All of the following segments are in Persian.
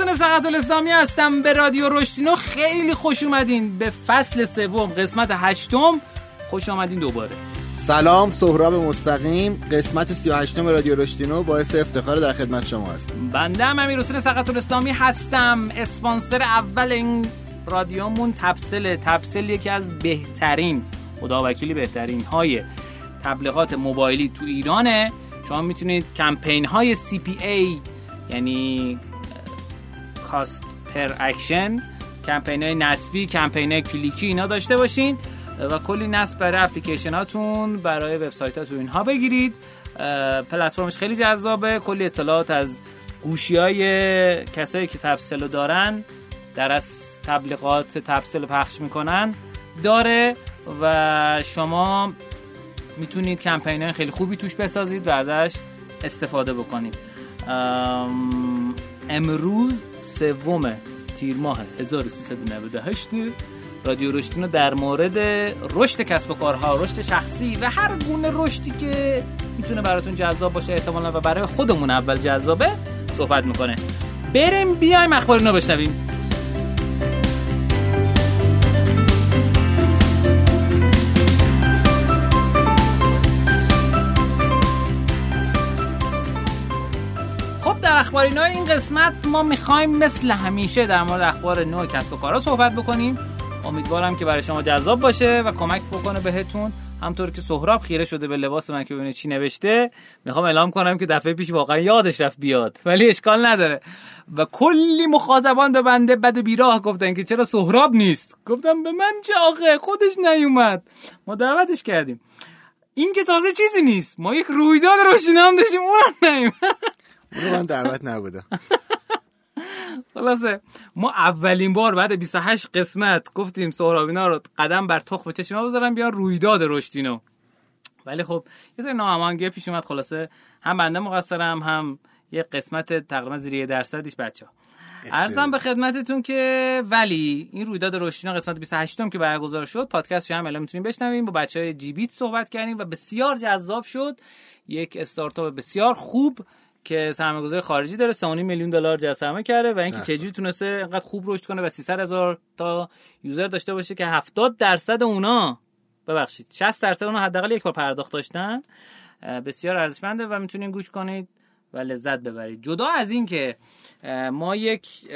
حسین سقط الاسلامی هستم به رادیو رشتینو خیلی خوش اومدین به فصل سوم قسمت هشتم. خوش اومدین دوباره. سلام سهراب مستقیم. قسمت 38 رادیو رشتینو باعث افتخار در خدمت شما هستم. بنده هم امیر حسین سقط الاسلامی هستم. اسپانسر اول این رادیومون تبسل تبسل یکی از بهترین خدا وکیلی بهترین های تبلیغات موبایلی تو ایرانه. شما می‌تونید کمپین های CPA یعنی cost per action کمپین های نسبی کمپین کلیکی اینا داشته باشین و کلی نصب برای اپلیکیشن هاتون برای وبسایت هاتون اینها بگیرید. پلتفرمش خیلی جذابه. کلی اطلاعات از گوشی های کسایی که تپسلو دارن در از تبلیغات تپسل پخش می‌کنن داره و شما می‌تونید کمپین خیلی خوبی توش بسازید و ازش استفاده بکنید. امروز سوم تیر ماه 1398 رادیو رشتینو در مورد رشد کسب و کارها رشد شخصی و هر گونه رشدی که می‌تونه براتون جذاب باشه احتمالا و برای خودمون اول جذابه صحبت می‌کنه. بریم بیایم اخبار اینو بشنویم. اخبار این قسمت ما می‌خوایم مثل همیشه در مورد اخبار نوع کسب و کارا صحبت بکنیم. امیدوارم که برای شما جذاب باشه و کمک بکنه بهتون. همطور که سهراب خیره شده به لباس من که ببینید چی نوشته می‌خوام اعلام کنم که دفعه پیش واقعا یادش رفت بیاد ولی اشکال نداره. و کلی مخاطبان به بنده بد و بیراه گفتن که چرا سهراب نیست. گفتم به من چه آخه؟ خودش نیومد. ما دعوتش کردیم. این که تازه چیزی نیست. ما یک رویداد روشنام داشتیم اونم نیومد. من دعوت نبودم. خلاصه. ما اولین بار بعد 28 قسمت گفتیم سهرابینا رو قدم بر تخم چشم بذارن بیان رویداد رشدینو. ولی خب یه سری ناهماهنگی پیش اومد. خلاصه هم بنده مقصرم هم یه قسمت تقریبا زیر یه درصدیش بچه ها ارزم به خدمتتون که ولی این رویداد رشدینو قسمت 28 هم که برگزار شد پادکست هم الان می‌تونیم بشنویم. با بچه های جیبیت صحبت کردیم و بسیار جذاب شد. یک استارتاپ بسیار خوب که سرمایه‌گذاری خارجی داره 3.5 میلیون دلار جذب کرده و اینکه چجوری تونسته اینقدر خوب رشد کنه و 300 هزار تا یوزر داشته باشه که 70 درصد اونا ببخشید 60 درصد اونا حداقل یک بار پرداخت داشتن. بسیار ارزشمنده و می‌تونین گوش کنید و لذت ببرید. جدا از این که ما یک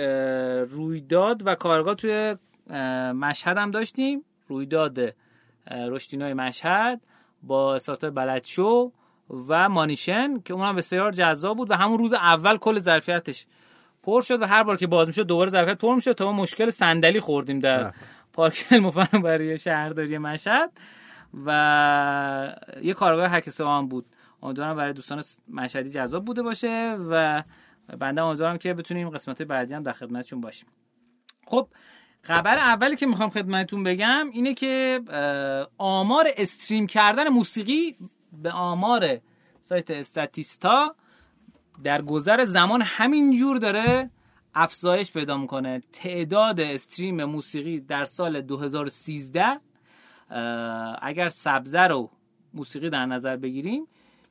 رویداد و کارگاه توی مشهد هم داشتیم رویداد رشدینای مشهد با استارتاپ بلدشو و مانیشن که اونم بسیار جذاب بود و همون روز اول کل ظرفیتش پر شد و هر بار که باز می‌شد دوباره ظرفیت پر می‌شد تا ما مشکل صندلی خوردیم در پارک المفرم برای شهرداری مشهد و یه کارگاه هک هم بود. امیدوارم برای دوستان مشهدی جذاب بوده باشه و بنده امیدوارم که بتونیم قسمت بعدی هم در خدمتشون باشیم. خب خبر اولی که می‌خوام خدمتتون بگم اینه که آمار استریم کردن موسیقی به آمار سایت استاتیستا در گذر زمان همین جور داره افزایش پیدا می‌کنه. تعداد استریم موسیقی در سال 2013 اگر سبزه رو موسیقی در نظر بگیریم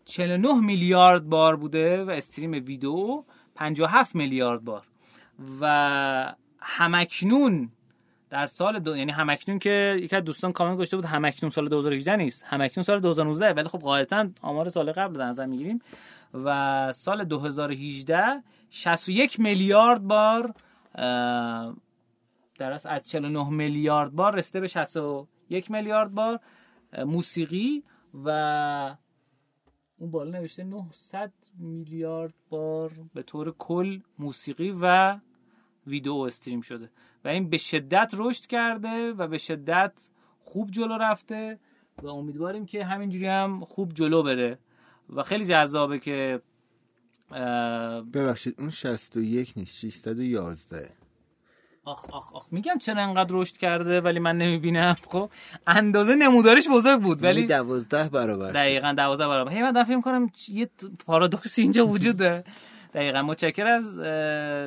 49 میلیارد بار بوده و استریم ویدیو 57 میلیارد بار. و همکنون در سال دو... یعنی همکنون که یک از دوستان کامنت گذاشته بود همکنون سال 2018 نیست همکنون سال 2019 ولی خب قاعدتا آمار سال قبل در نظر می‌گیریم و سال 2018 61 میلیارد بار در از 49 میلیارد بار رسیده به 61 میلیارد بار موسیقی و اون بالا نوشته 900 میلیارد بار به طور کل موسیقی و ویدیو استریم شده. و این به شدت رشد کرده و به شدت خوب جلو رفته و امیدواریم که همینجوری هم خوب جلو بره. و خیلی جذابه که ببخشید اون 61 نیست 611 آخ آخ آخ میگم چرا انقدر رشد کرده ولی من نمی‌بینم. خب اندازه نمودارش بزرگ بود ولی 12 یعنی برابر دقیقاً 12 برابر. هی من فکر کنم یه پارادوکس اینجا وجود داره دقیقاً متشکر از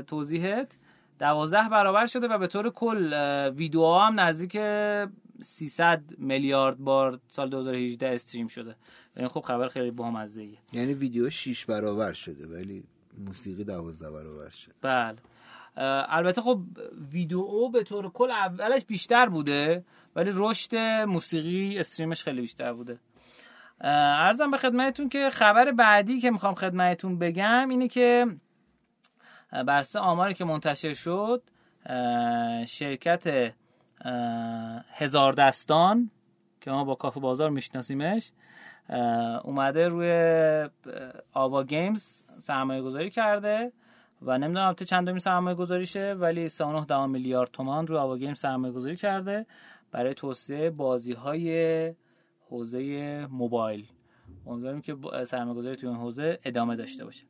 توضیحت. دوازده برابر شده و به طور کل ویدیوها هم نزدیک 300 میلیارد بار سال 2018 استریم شده. این خب خبر خیلی بامزه ایه یعنی ویدیو 6 برابر شده ولی موسیقی دوازده برابر شد بله. البته خب ویدیو به طور کل اولش بیشتر بوده ولی رشد موسیقی استریمش خیلی بیشتر بوده. ارزم به خدمتتون که خبر بعدی که می‌خوام خدمتتون بگم اینه که برسه آماری که منتشر شد شرکت هزار دستان که ما با کافه بازار میشناسیمش اومده روی آوا گیمز سرمایه گذاری کرده و نمی‌دونم البته چندمی سرمایه گذاریشه ولی 3.9 میلیارد تومان روی آوا گیمز سرمایه گذاری کرده برای توسعه بازی های حوزه موبایل. امیدواریم که سرمایه گذاری توی اون حوزه ادامه داشته باشه.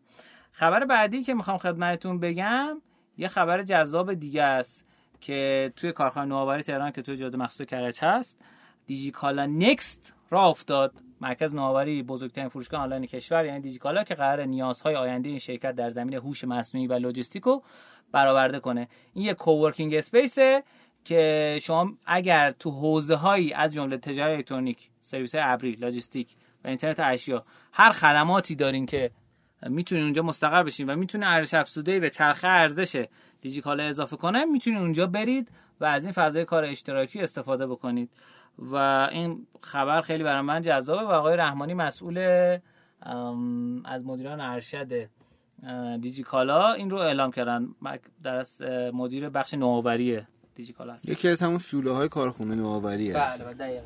خبر بعدی که می‌خوام خدمتتون بگم یه خبر جذاب دیگه است که توی کارخانه نوآوری تهران که توی جاده مخصوص کرج هست دیجیکالا نکست راه افتاد. مرکز نوآوری بزرگترین فروشگاه آنلاین کشور یعنی دیجیکالا که قراره نیازهای آینده این شرکت در زمینه هوش مصنوعی و لوجستیک برآورده کنه. این یه coworking space ه که شما اگر تو حوزه هایی از جمله تجارت الکترونیک سرویس ابری لاجستیک و اینترنت اشیا هر خدماتی دارین که می‌تونین اونجا مستقر بشین و می‌تونه ارزش افزوده به چرخه ارزش دیجیکالا اضافه کنه می‌تونین اونجا برید و از این فضای کار اشتراکی استفاده بکنید. و این خبر خیلی برای من جذابه و آقای رحمانی مسئول از مدیران ارشد دیجیکالا این رو اعلام کردن. در مدیر بخش نوآوری دیجیکالا هست یکی از همون سوله های کارخونه نوآوری هست بله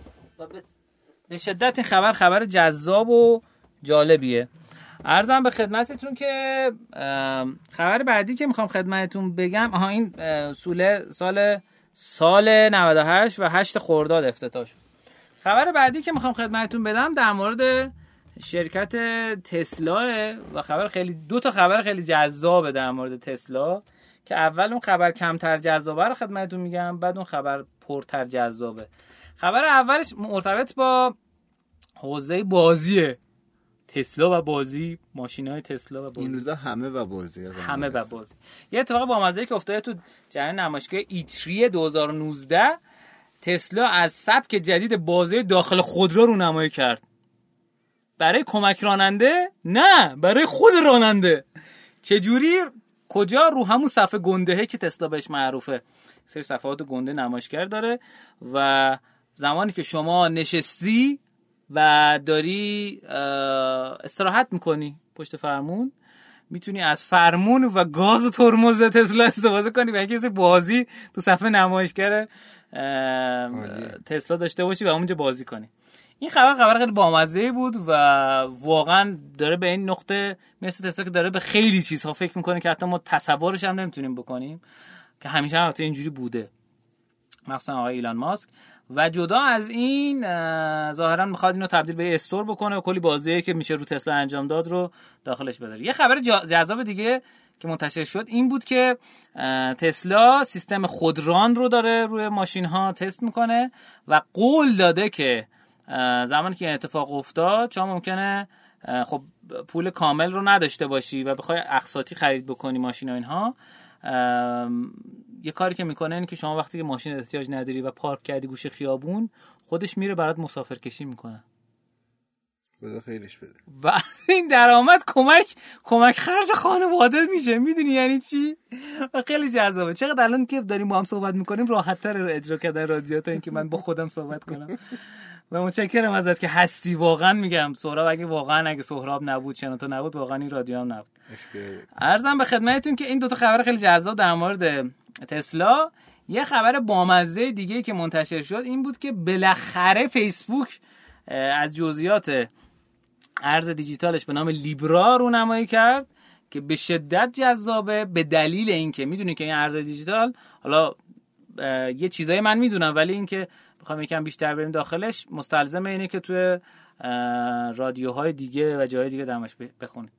به شدت این خبر خبر جذاب و جالبیه. ارزم به خدمتتون که خبر بعدی که می‌خوام خدمتتون بگم آها این سوله سال سال 98 و 8 خرداد افتتاح شد. خبر بعدی که می‌خوام خدمتتون بدم در مورد شرکت تسلا و خبر خیلی دو تا خبر خیلی جذابه در مورد تسلا که اول اون خبر کمتر جذابه رو خدمتتون میگم بعد اون خبر پرتر جذابه. خبر اولش مرتبط با حوزه بازیه. تسلا و بازی ماشین های تسلا و بازی. این روزا همه و بازی همه و بازی. یه اتفاق با مزه که افتاده تو جریان نمایشگاه ایتری 2019 تسلا از سبک جدید بازی داخل خودرو رو نمایی کرد. برای کمک راننده؟ نه برای خود راننده. چجوری؟ کجا؟ رو همون صفحه گندهه که تسلا بهش معروفه. سری صفحات گنده نمایشگر داره و زمانی که شما نشستی و داری استراحت می‌کنی پشت فرمون. می‌تونی از فرمون و گاز و ترمز تسلا استفاده کنی و اینکه بازی تو صفحه نمایشگر تسلا داشته باشی و اونجا بازی کنی. این خبر خبر خیلی بامزه بود و واقعا داره به این نقطه مثل تسلا که داره به خیلی چیزها فکر می‌کنه که حتی ما تصورش هم نمی‌تونیم بکنیم که همیشه هم اینجوری بوده. مخصوصا آقای ایلان ماسک. و جدا از این ظاهرا می‌خواد اینو تبدیل به استور بکنه و کلی بازی که میشه رو تسلا انجام داد رو داخلش بذاره. یه خبر جذاب دیگه که منتشر شد این بود که تسلا سیستم خودران رو داره روی ماشین ها تست می‌کنه و قول داده که زمانی که اتفاق افتاد شما ممکنه خب پول کامل رو نداشته باشی و بخوای اقساطی خرید بکنی ماشین ها اینها. یه کاری که می‌کنه اینه که شما وقتی که ماشین احتیاج نداری و پارک کردی گوشه خیابون خودش میره برات مسافر کشی می‌کنه. خدا خیرش بده. و این درآمد کمک کمک خرج خانواده میشه. می‌دونی یعنی چی؟ خیلی جذابه. چقدر الان که داریم با هم صحبت می‌کنیم راحت تر اجرا کردن رادیو تا اینکه من با خودم صحبت کنم. و متشکرم ازت که هستی. واقعا میگم سهراب اگه واقعا اگه سهراب نبود تو نبود واقعا این رادیو هم نبود. ارزم به خدمتتون که این دوتا خبر خیلی جذاب در مورد تسلا. یه خبر بامزه دیگه که منتشر شد این بود که بالاخره فیسبوک از جزئیات ارز دیجیتالش به نام لیبرا رو نمایی کرد که به شدت جذابه به دلیل اینکه می‌دونی که این ارز دیجیتال حالا یه چیزایی من می‌دونم ولی اینکه بخوام یکم بیشتر بریم داخلش مستلزم اینه که توی رادیوهای دیگه و جای دیگه دمش بخونید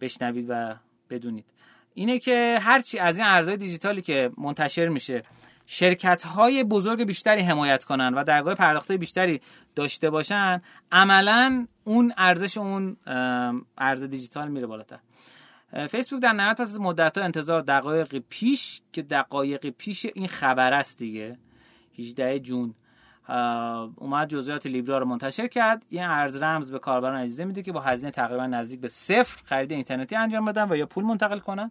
بشنوید و بدونید. اینه که هرچی از این ارزهای دیجیتالی که منتشر میشه شرکت های بزرگ بیشتری حمایت کنن و درگاه پرداخته بیشتری داشته باشن عملا اون ارزش اون ارز دیجیتال میره بالاتر. فیسبوک در نهایت پس از مدت انتظار دقایق پیش که دقایق پیش این خبر است دیگه 18 جون. اومد جزئیات لیبرا رو منتشر کرد. این ارز رمز به کاربران اجازه میده که با هزینه تقریبا نزدیک به صفر خرید اینترنتی انجام بدن و یا پول منتقل کنن.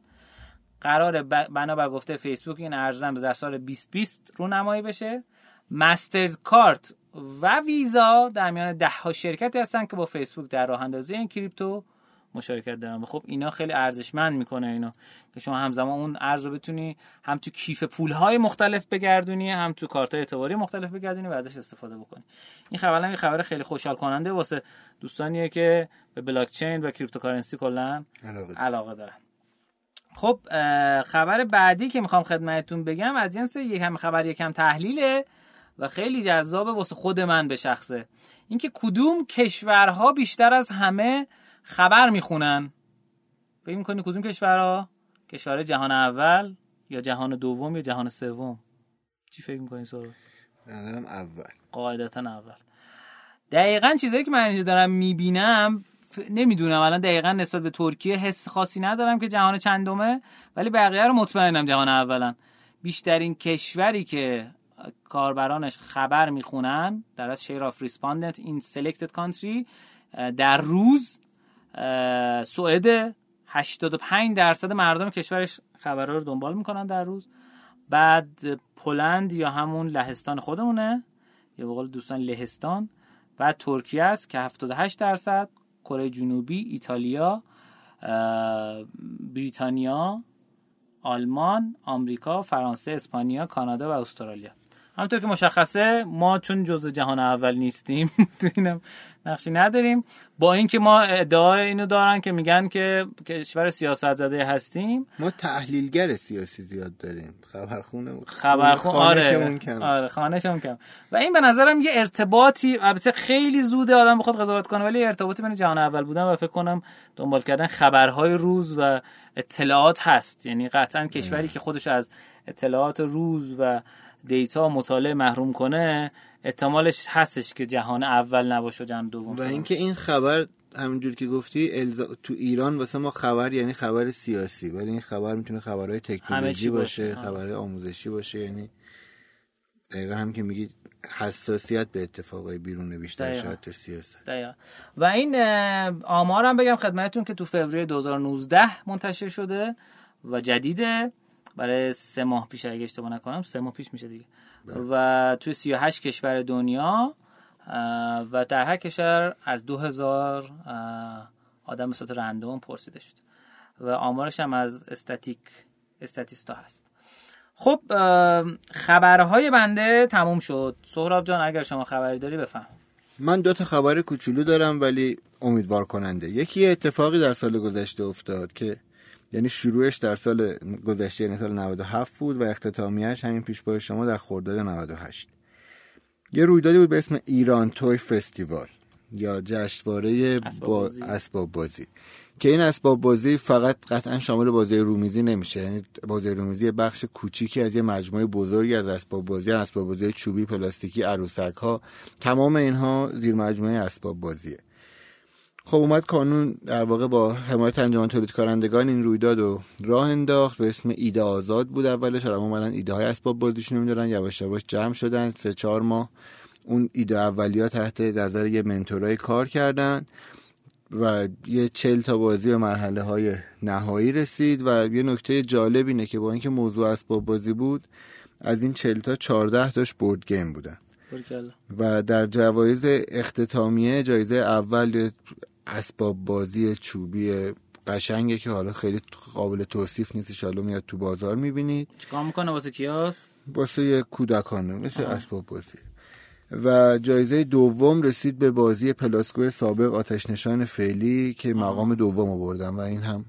قراره بنابر گفته فیسبوک این ارز رمز در سال 2020 رونمایی بشه. مستر کارت و ویزا در میان ده ها شرکتی هستن که با فیسبوک در راه اندازی این crypto مشارکت دارن و خب اینا خیلی ارزشمند می‌کنه اینا که شما همزمان اون ارز رو بتونی هم تو کیف پول های مختلف بگردونی هم تو کارت اعتباری مختلف بگردونی و ازش استفاده بکنی. این خبر یه خبر خیلی خوشحال کننده واسه دوستانیه که به بلاک چین و cryptocurrency کلا علاقه, علاقه دارن. خب خبر بعدی که می‌خوام خدمتتون بگم از جنس یکم خبر یکم تحلیله و خیلی جذابه واسه خود من به شخصه. اینکه کدوم کشورها بیشتر از همه خبر می‌خونن. فکر می‌کنی کدوم کشورها؟ کشور جهان اول یا جهان دوم یا جهان سوم؟ چی فکر می‌کنی سورا نظرم اول. قاعدتا اول. دقیقا چیزایی که من اینجا دارم می‌بینم نمی‌دونم. الان دقیقا نسبت به ترکیه حس خاصی ندارم که جهان چندمه ولی بقیه رو مطمئنم جهان اولن بیشترین کشوری که کاربرانش خبر می‌خونن در از share of respondents in selected country در روز سوئد 85 درصد مردم کشورش خبرها رو دنبال می‌کنن در روز. بعد Poland یا همون لهستان خودمونه یا به قول دوستان لهستان. بعد ترکیه است که 78 درصد کره جنوبی ایتالیا بریتانیا آلمان آمریکا فرانسه اسپانیا کانادا و استرالیا. همونطور که مشخصه ما چون جزء جهان اول نیستیم تو اینم نقشی نداریم. با اینکه ما ادعای اینو دارن که میگن که کشور سیاست زده هستیم. ما تحلیلگر سیاسی زیاد داریم. خبرخونه خبرخون آره. کم. آره خانشمون کم و این به نظرم یه ارتباطی البته خیلی زوده آدم بخواد قضاوت کنه ولی ارتباطی بین جهان اول بودن و فکر کنم دنبال کردن خبرهای روز و اطلاعات هست. یعنی قطعا کشوری که خودش از اطلاعات روز و دیتا مطالعه محروم کنه احتمالش هستش که جهان اول نباشه جهان دوم و اینکه این خبر همینجور که گفتی تو ایران واسه ما خبر یعنی خبر سیاسی ولی این خبر می‌تونه خبرهای تکنولوژی باشه, باشه. خبرهای آموزشی باشه یعنی دقیقا هم که میگی حساسیت به اتفاقای بیرون بیشتر شاید تو سیاست. دقیقا. و این آمارم بگم خدمتتون که تو فوریه 2019 منتشر شده و جدیده. برای سه ماه پیش اگه اشتباه نکنم سه ماه پیش میشه دیگه. بله. و توی 38 کشور دنیا و در هر کشور از 2000 آدم به صورت رندوم پرسیده شد. و آمارش هم از استاتیک استاتیستا هست. خب خبرهای بنده تموم شد. سهراب جان اگر شما خبری داری بفهم. من دو تا خبر کوچولو دارم ولی امیدوار کننده یکی اتفاقی در سال گذشته افتاد که یعنی شروعش در سال گذشته یعنی سال 97 بود و اختتامیش همین پیش شما در خرداد 98 یه رویدادی بود به اسم ایران توی فستیوال یا جشنواره با اسباب بازی که این اسباب بازی فقط قطعا شامل بازی رومیزی نمیشه. یعنی بازی رومیزی بخش کوچیکی از یه مجموعه بزرگی از اسباب بازی اسباب بازی چوبی پلاستیکی عروسک ها تمام اینها زیر مجموعه اسباب بازیه خب اومد کانون در واقع با حمایت انجمن تولید کنندگان این رویداد رو راه انداخت. به اسم ایده آزاد بود اولش. حالا اومدن ایده های اسباب بازیشون میدارن یواش یواش جمع شدن. سه چهار ماه اون ایده اولیا تحت نظر یه منتورای کار کردن و یه چل تا بازی به مرحله های نهایی رسید و یه نکته جالب اینه که با اینکه موضوع اسباب بازی بود از این چل تا چارده تاش بورد گیم بودن. و در جوایز اختتامیه جایزه اول اسباب بازی چوبی قشنگه که حالا خیلی قابل توصیف نیست. حالا میاد تو بازار می‌بینید چیکار می‌کنه واسه کیاس؟ واسه کودکانه مثل اسباب بازی. و جایزه دوم رسید به بازی پلاسکو سابق آتش نشان فعلی که مقام دوم آوردن و این هم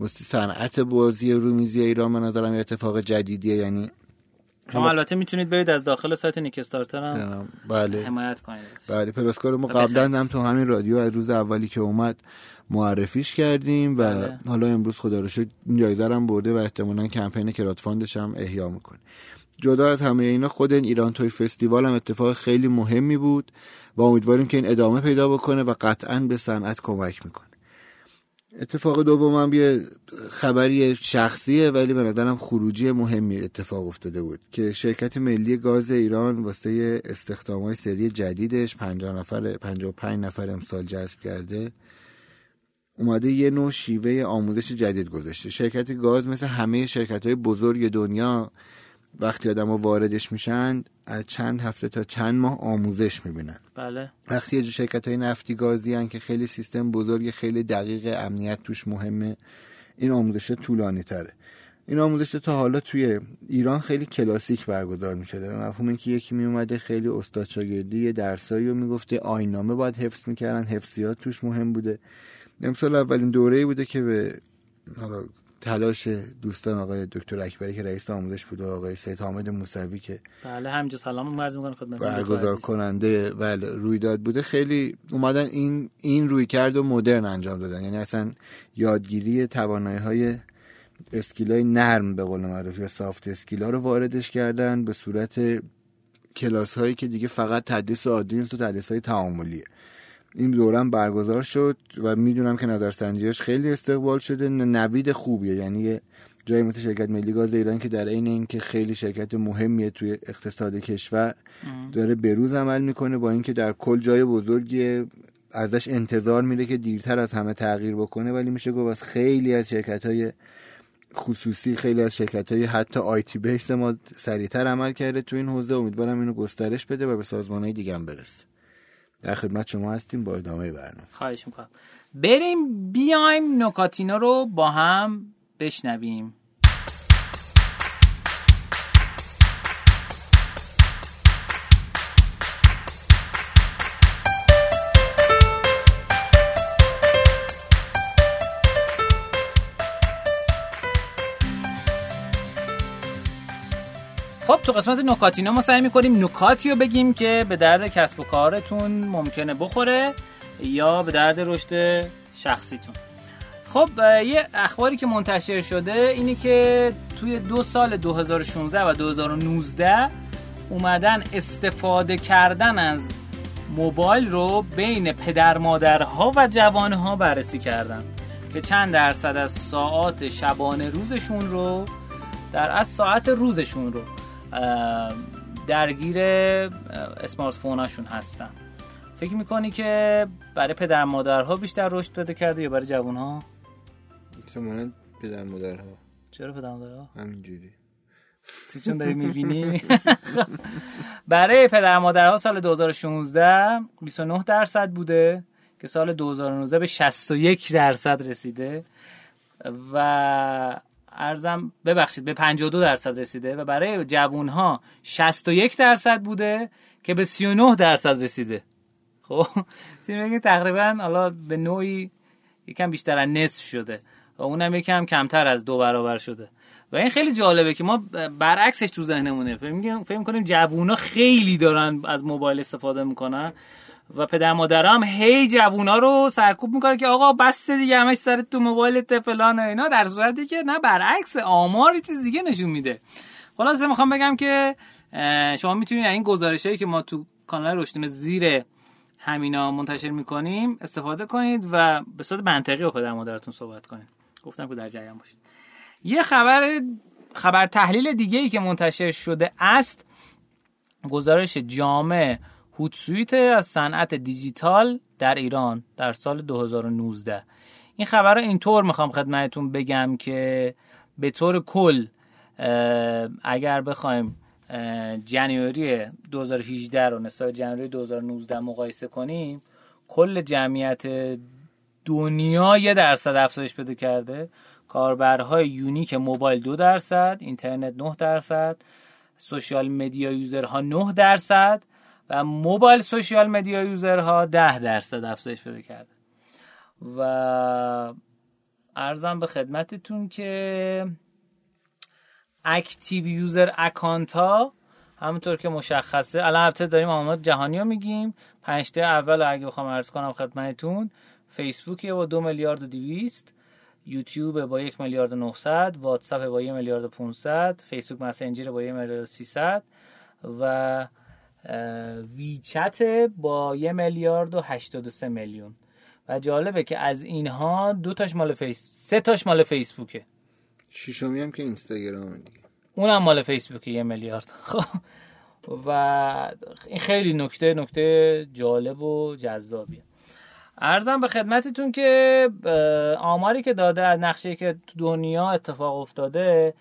واسه صنعت بازی رومیزی ایران به نظرم اتفاق جدیدیه. یعنی شما البته می‌تونید برید از داخل سایت نیکستارتر هم بله. حمایت کنید. بله پلاسکو رو ما قبلا هم تو همین رادیو از روز اولی که اومد معرفیش کردیم و بله. حالا امروز خدا رو شکر جایزه هم برده و احتمالا کمپین crowdfund ش هم احیا می‌کنه. جدا از همه اینا خود این ایران توی فستیوال هم اتفاق خیلی مهمی بود و امیدواریم که این ادامه پیدا بکنه و قطعا به صنعت کمک می‌کنه. اتفاق دومم یه خبری شخصیه ولی به نظرم خروجی مهمی اتفاق افتاده بود که شرکت ملی گاز ایران واسه استخدام های سری جدیدش 50 نفر 55 نفر امسال جذب کرده. اومده یه نوع شیوه آموزش جدید گذاشته. شرکت گاز مثل همه شرکت های بزرگ دنیا وقتی آدم واردش میشن از چند هفته تا چند ماه آموزش می‌بینن. بله. وقتی شرکت های نفتی گازی هن که خیلی سیستم بزرگ خیلی دقیق امنیت توش مهمه این آموزش طولانی تره. این آموزش تا حالا توی ایران خیلی کلاسیک برگزار می شده مفهوم این که یکی می اومده خیلی استاد شاگردی یه درسایی رو می‌گفته آینامه باید حفظ می‌کردن حفظیات توش مهم بوده. امسال اولین دوره بوده که به حالا تلاش دوستان آقای دکتر اکبری که رئیس آموزش بود و آقای سید حامد موسوی که بله همینجا سلام عرض می‌کنم خدمت برگزار کننده بله رویداد بوده. خیلی اومدن این این روی کرد و مدرن انجام دادن. یعنی اصلا یادگیری توانایی های skill های نرم به قول معروف یا soft skill ها رو واردش کردن به صورت کلاس هایی که دیگه فقط تدریس عادی نیست و تدریس های تعاملیه. این دورم برگزار شد و می‌دونم که نظرسنجیش خیلی استقبال شده نوید خوبیه. یعنی جای مثل شرکت ملی گاز ایران که در عین اینکه خیلی شرکت مهمیه توی اقتصاد کشور داره بروز عمل می‌کنه با اینکه در کل جای بزرگی ازش انتظار میره که دیرتر از همه تغییر بکنه ولی میشه گفت از خیلی از شرکت های خصوصی خیلی از شرکت های حتی آیتی بیس ما سریعتر عمل کرده تو این حوزه. امیدوارم اینو گسترش بده و به سازمان های دیگه هم برسه. در خدمت شما هستیم با ادامه برنامه. خواهش می‌کنم. بریم بیایم نکاتینا رو با هم بشنویم. خب تو قسمت نکاتینا ما سعی می‌کنیم نکاتی رو بگیم که به درد کسب و کارتون ممکنه بخوره یا به درد رشد شخصیتون. خب یه اخباری که منتشر شده اینه که توی دو سال 2016 و 2019 اومدن استفاده کردن از موبایل رو بین پدر مادرها و جوانها بررسی کردن که چند درصد از ساعات شبانه روزشون رو در از ساعت روزشون رو درگیر اسمارت فوناشون هستن. فکر می‌کنی که برای پدر مادرها بیشتر رشد پیدا کرده یا برای جوانها؟ چرا پدر مادرها. چرا پدر مادرها؟ همینجوری. تو چون داری می‌بینی؟ برای پدر مادرها سال 2016 29 درصد بوده که سال 2019 به 61 درصد رسیده و ارزم ببخشید به 52 درصد رسیده و برای جوون ها 61 درصد بوده که به 39 درصد رسیده. خب تقریبا حالا به نوعی یکم بیشتر از نصف شده و اونم یکم کمتر از دو برابر شده. و این خیلی جالبه که ما برعکسش تو ذهنمونه. فکر می‌کنیم جوونا خیلی دارن از موبایل استفاده می‌کنن. و پدر مادر هم هی جوونا رو سرکوب می‌کنه که آقا بس دیگه همش سر تو موبایل فلان و اینا در صورتی که نه برعکس آمار چیز دیگه نشون میده. خلاصه می‌خوام بگم که شما می‌تونید این گزارش هایی که ما تو کانال رشدیم زیر همینا منتشر می‌کنیم استفاده کنید و به صورت منطقی با پدر مادرتون صحبت کنید. گفتم که در جریان باشید. یه خبر خبر تحلیل دیگه ای که منتشر شده است گزارش جامع هوتسویت از صنعت دیجیتال در ایران در سال 2019 این خبر رو اینطور می‌خوام خدمتتون بگم که به طور کل اگر بخوایم January 2018 رو نسبت January 2019 مقایسه کنیم کل جمعیت دنیا یه درصد افزایش پیدا کرده. کاربرهای unique mobile دو درصد اینترنت 9 درصد social media user ها 9 درصد و mobile social media user ها 10 درصد افزایش پیدا کرده. و عرضم به خدمتتون که active user account ها همونطور که مشخصه الان البته داریم آمار جهانی رو میگیم. پنج تای اول اگه بخوام عرض کنم خدمتتون فیسبوک با دو میلیارد و دیویست یوتیوب با یک میلیارد و 900 واتساپ با یک میلیارد و 500 فیسبوک مسنجر با یک میلیارد و 300 و ویچت با یک میلیارد و 83 میلیون. و جالبه که از اینها دو تاش مال فیس سه تاش مال فیسبوکه. ششمی هم که اینستاگرام دیگه. اونم مال فیسبوکه یه میلیارد. خب. و این خیلی نکته نکته جالب و جذابیه. ارزم به خدمتتون که آماری که داده از نقشه که تو دنیا اتفاق افتاده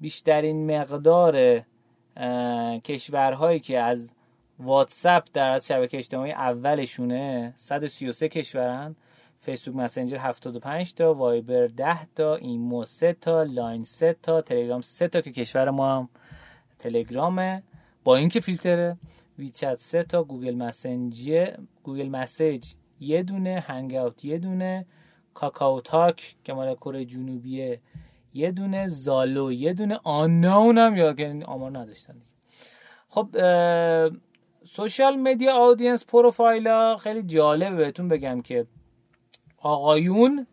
بیشترین مقدار کشورهایی که از واتساپ در از شبکه اجتماعی اولشونه 133 کشورن. فیسبوک مسنجر 75 تا وایبر 10 تا ایمو 3 تا لاین 3 تا تلگرام 3 تا که کشور ما هم تلگرامه. با اینکه فیلتره ویچت 3 تا گوگل مسنجر گوگل message یه دونه هنگ‌اوت یه دونه کاکاو تاک که مال کره جنوبیه یه دونه زالو یه دونه آناون هم یا که آمار نداشتن خب سوشال مدیا آدینس پروفایل خیلی جالبه بهتون بگم که آقایون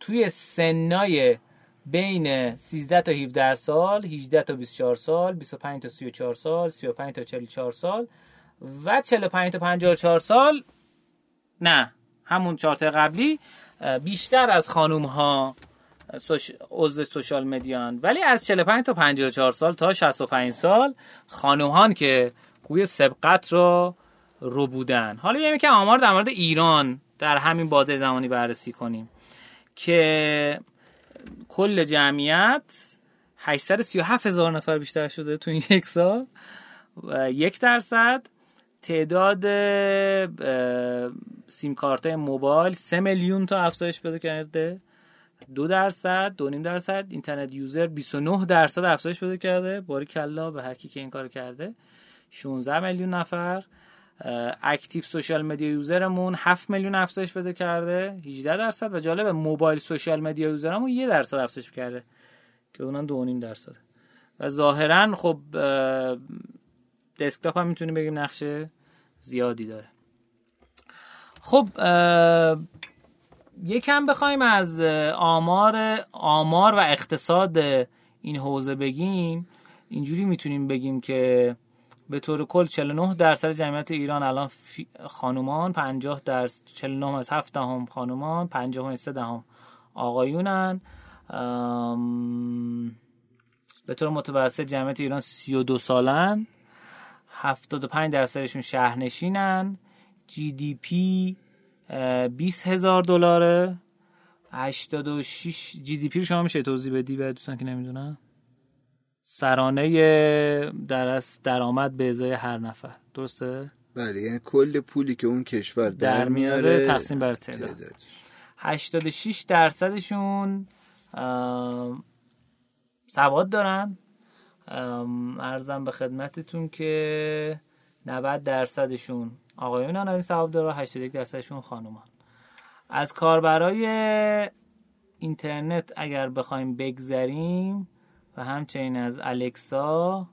توی سنای بین 13 تا 17 سال 18 تا 24 سال 25 تا 34 سال 35 تا 44 سال و 45 تا 54 سال نه همون چارت قبلی بیشتر از خانوم ها. عضو سوشال مدیان ولی از 45 تا 54 سال تا 65 سال خانوم که گوی سبقت رو رو بودن. حالا بیایم که آمار در مورد ایران در همین بازه زمانی بررسی کنیم که کل جمعیت 837 هزار نفر بیشتر شده تو این یک سال یک درصد. تعداد سیم کارت موبایل 3 میلیون تا افزایش پیدا کرده. دو درصد دو نیم درصد. internet user 29 درصد افزایش پیدا کرده. باریکلا به هر کی که این کار کرده. 16 میلیون نفر active social media user مون 7 میلیون افزایش پیدا کرده 18 درصد و جالب mobile social media user مون 1 درصد افزایش کرده که اونم 2.5 درصد. و ظاهرا خب دسکتاپ هم می‌تونیم بگیم نقشه زیادی داره. خب یکم بخوایم از آمار آمار و اقتصاد این حوزه بگیم. اینجوری می‌تونیم بگیم که به طور کل 49 درصد جمعیت ایران الان خانومان 50 درصد 49 از 7 دهم خانومان 50 از 3 دهم آقایونن. به طور متوسط جمعیت ایران 32 سالن. 75 درصدشون شهرنشینن. جی دی پی 20 هزار دلاره. 86 جی دی پی رو شما میشه توضیح بدی؟ به دوستان که نمی‌دونن. سرانه در درآمد به ازای هر نفر. درسته؟ بله یعنی کل پولی که اون کشور در, در میاره تقسیم بر تعداد. 86 درصدشون سواد دارن. ارزم به خدمتتون که 90 درصدشون آقایون از این سواد داره 81 درصدشون خانومان. از کاربرای اینترنت اگر بخوایم بگذریم و همچنین از الکسا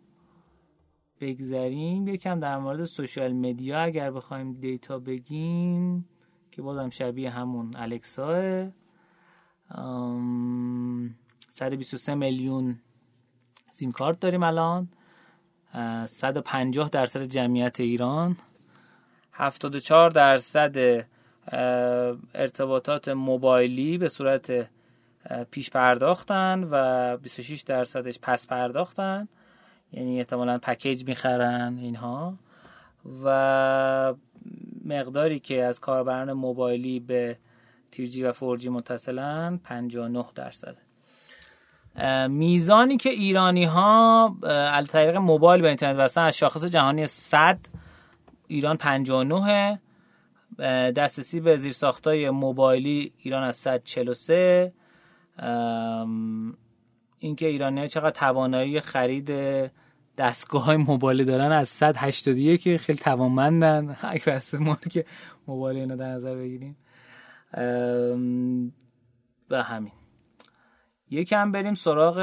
بگذریم. یکم در مورد سوشال مدیا اگر بخوایم دیتا بگیم که بازم شبیه همون الکسا 123 میلیون سیم کارت داریم الان. 150 درصد جمعیت ایران. 74 درصد ارتباطات موبایلی به صورت پیش پرداختن و 26 درصدش پس پرداختن. یعنی احتمالا پکیج می‌خرن اینها. و مقداری که از کاربران موبایلی به تیرجی و فورجی متصلن 59 درصد. میزانی که ایرانی ها از طریق موبایل به اینترنت وصلن از شاخص جهانی 100 ایران 59 دسترسی به زیرساختای موبایلی ایران از 143 اینکه ایرانی چقدر توانایی خرید دستگاه های موبایل دارن از 181 که خیلی توانمندن. اگه ما که موبایل اینا در نظر بگیریم. به همین. یکم بریم سراغ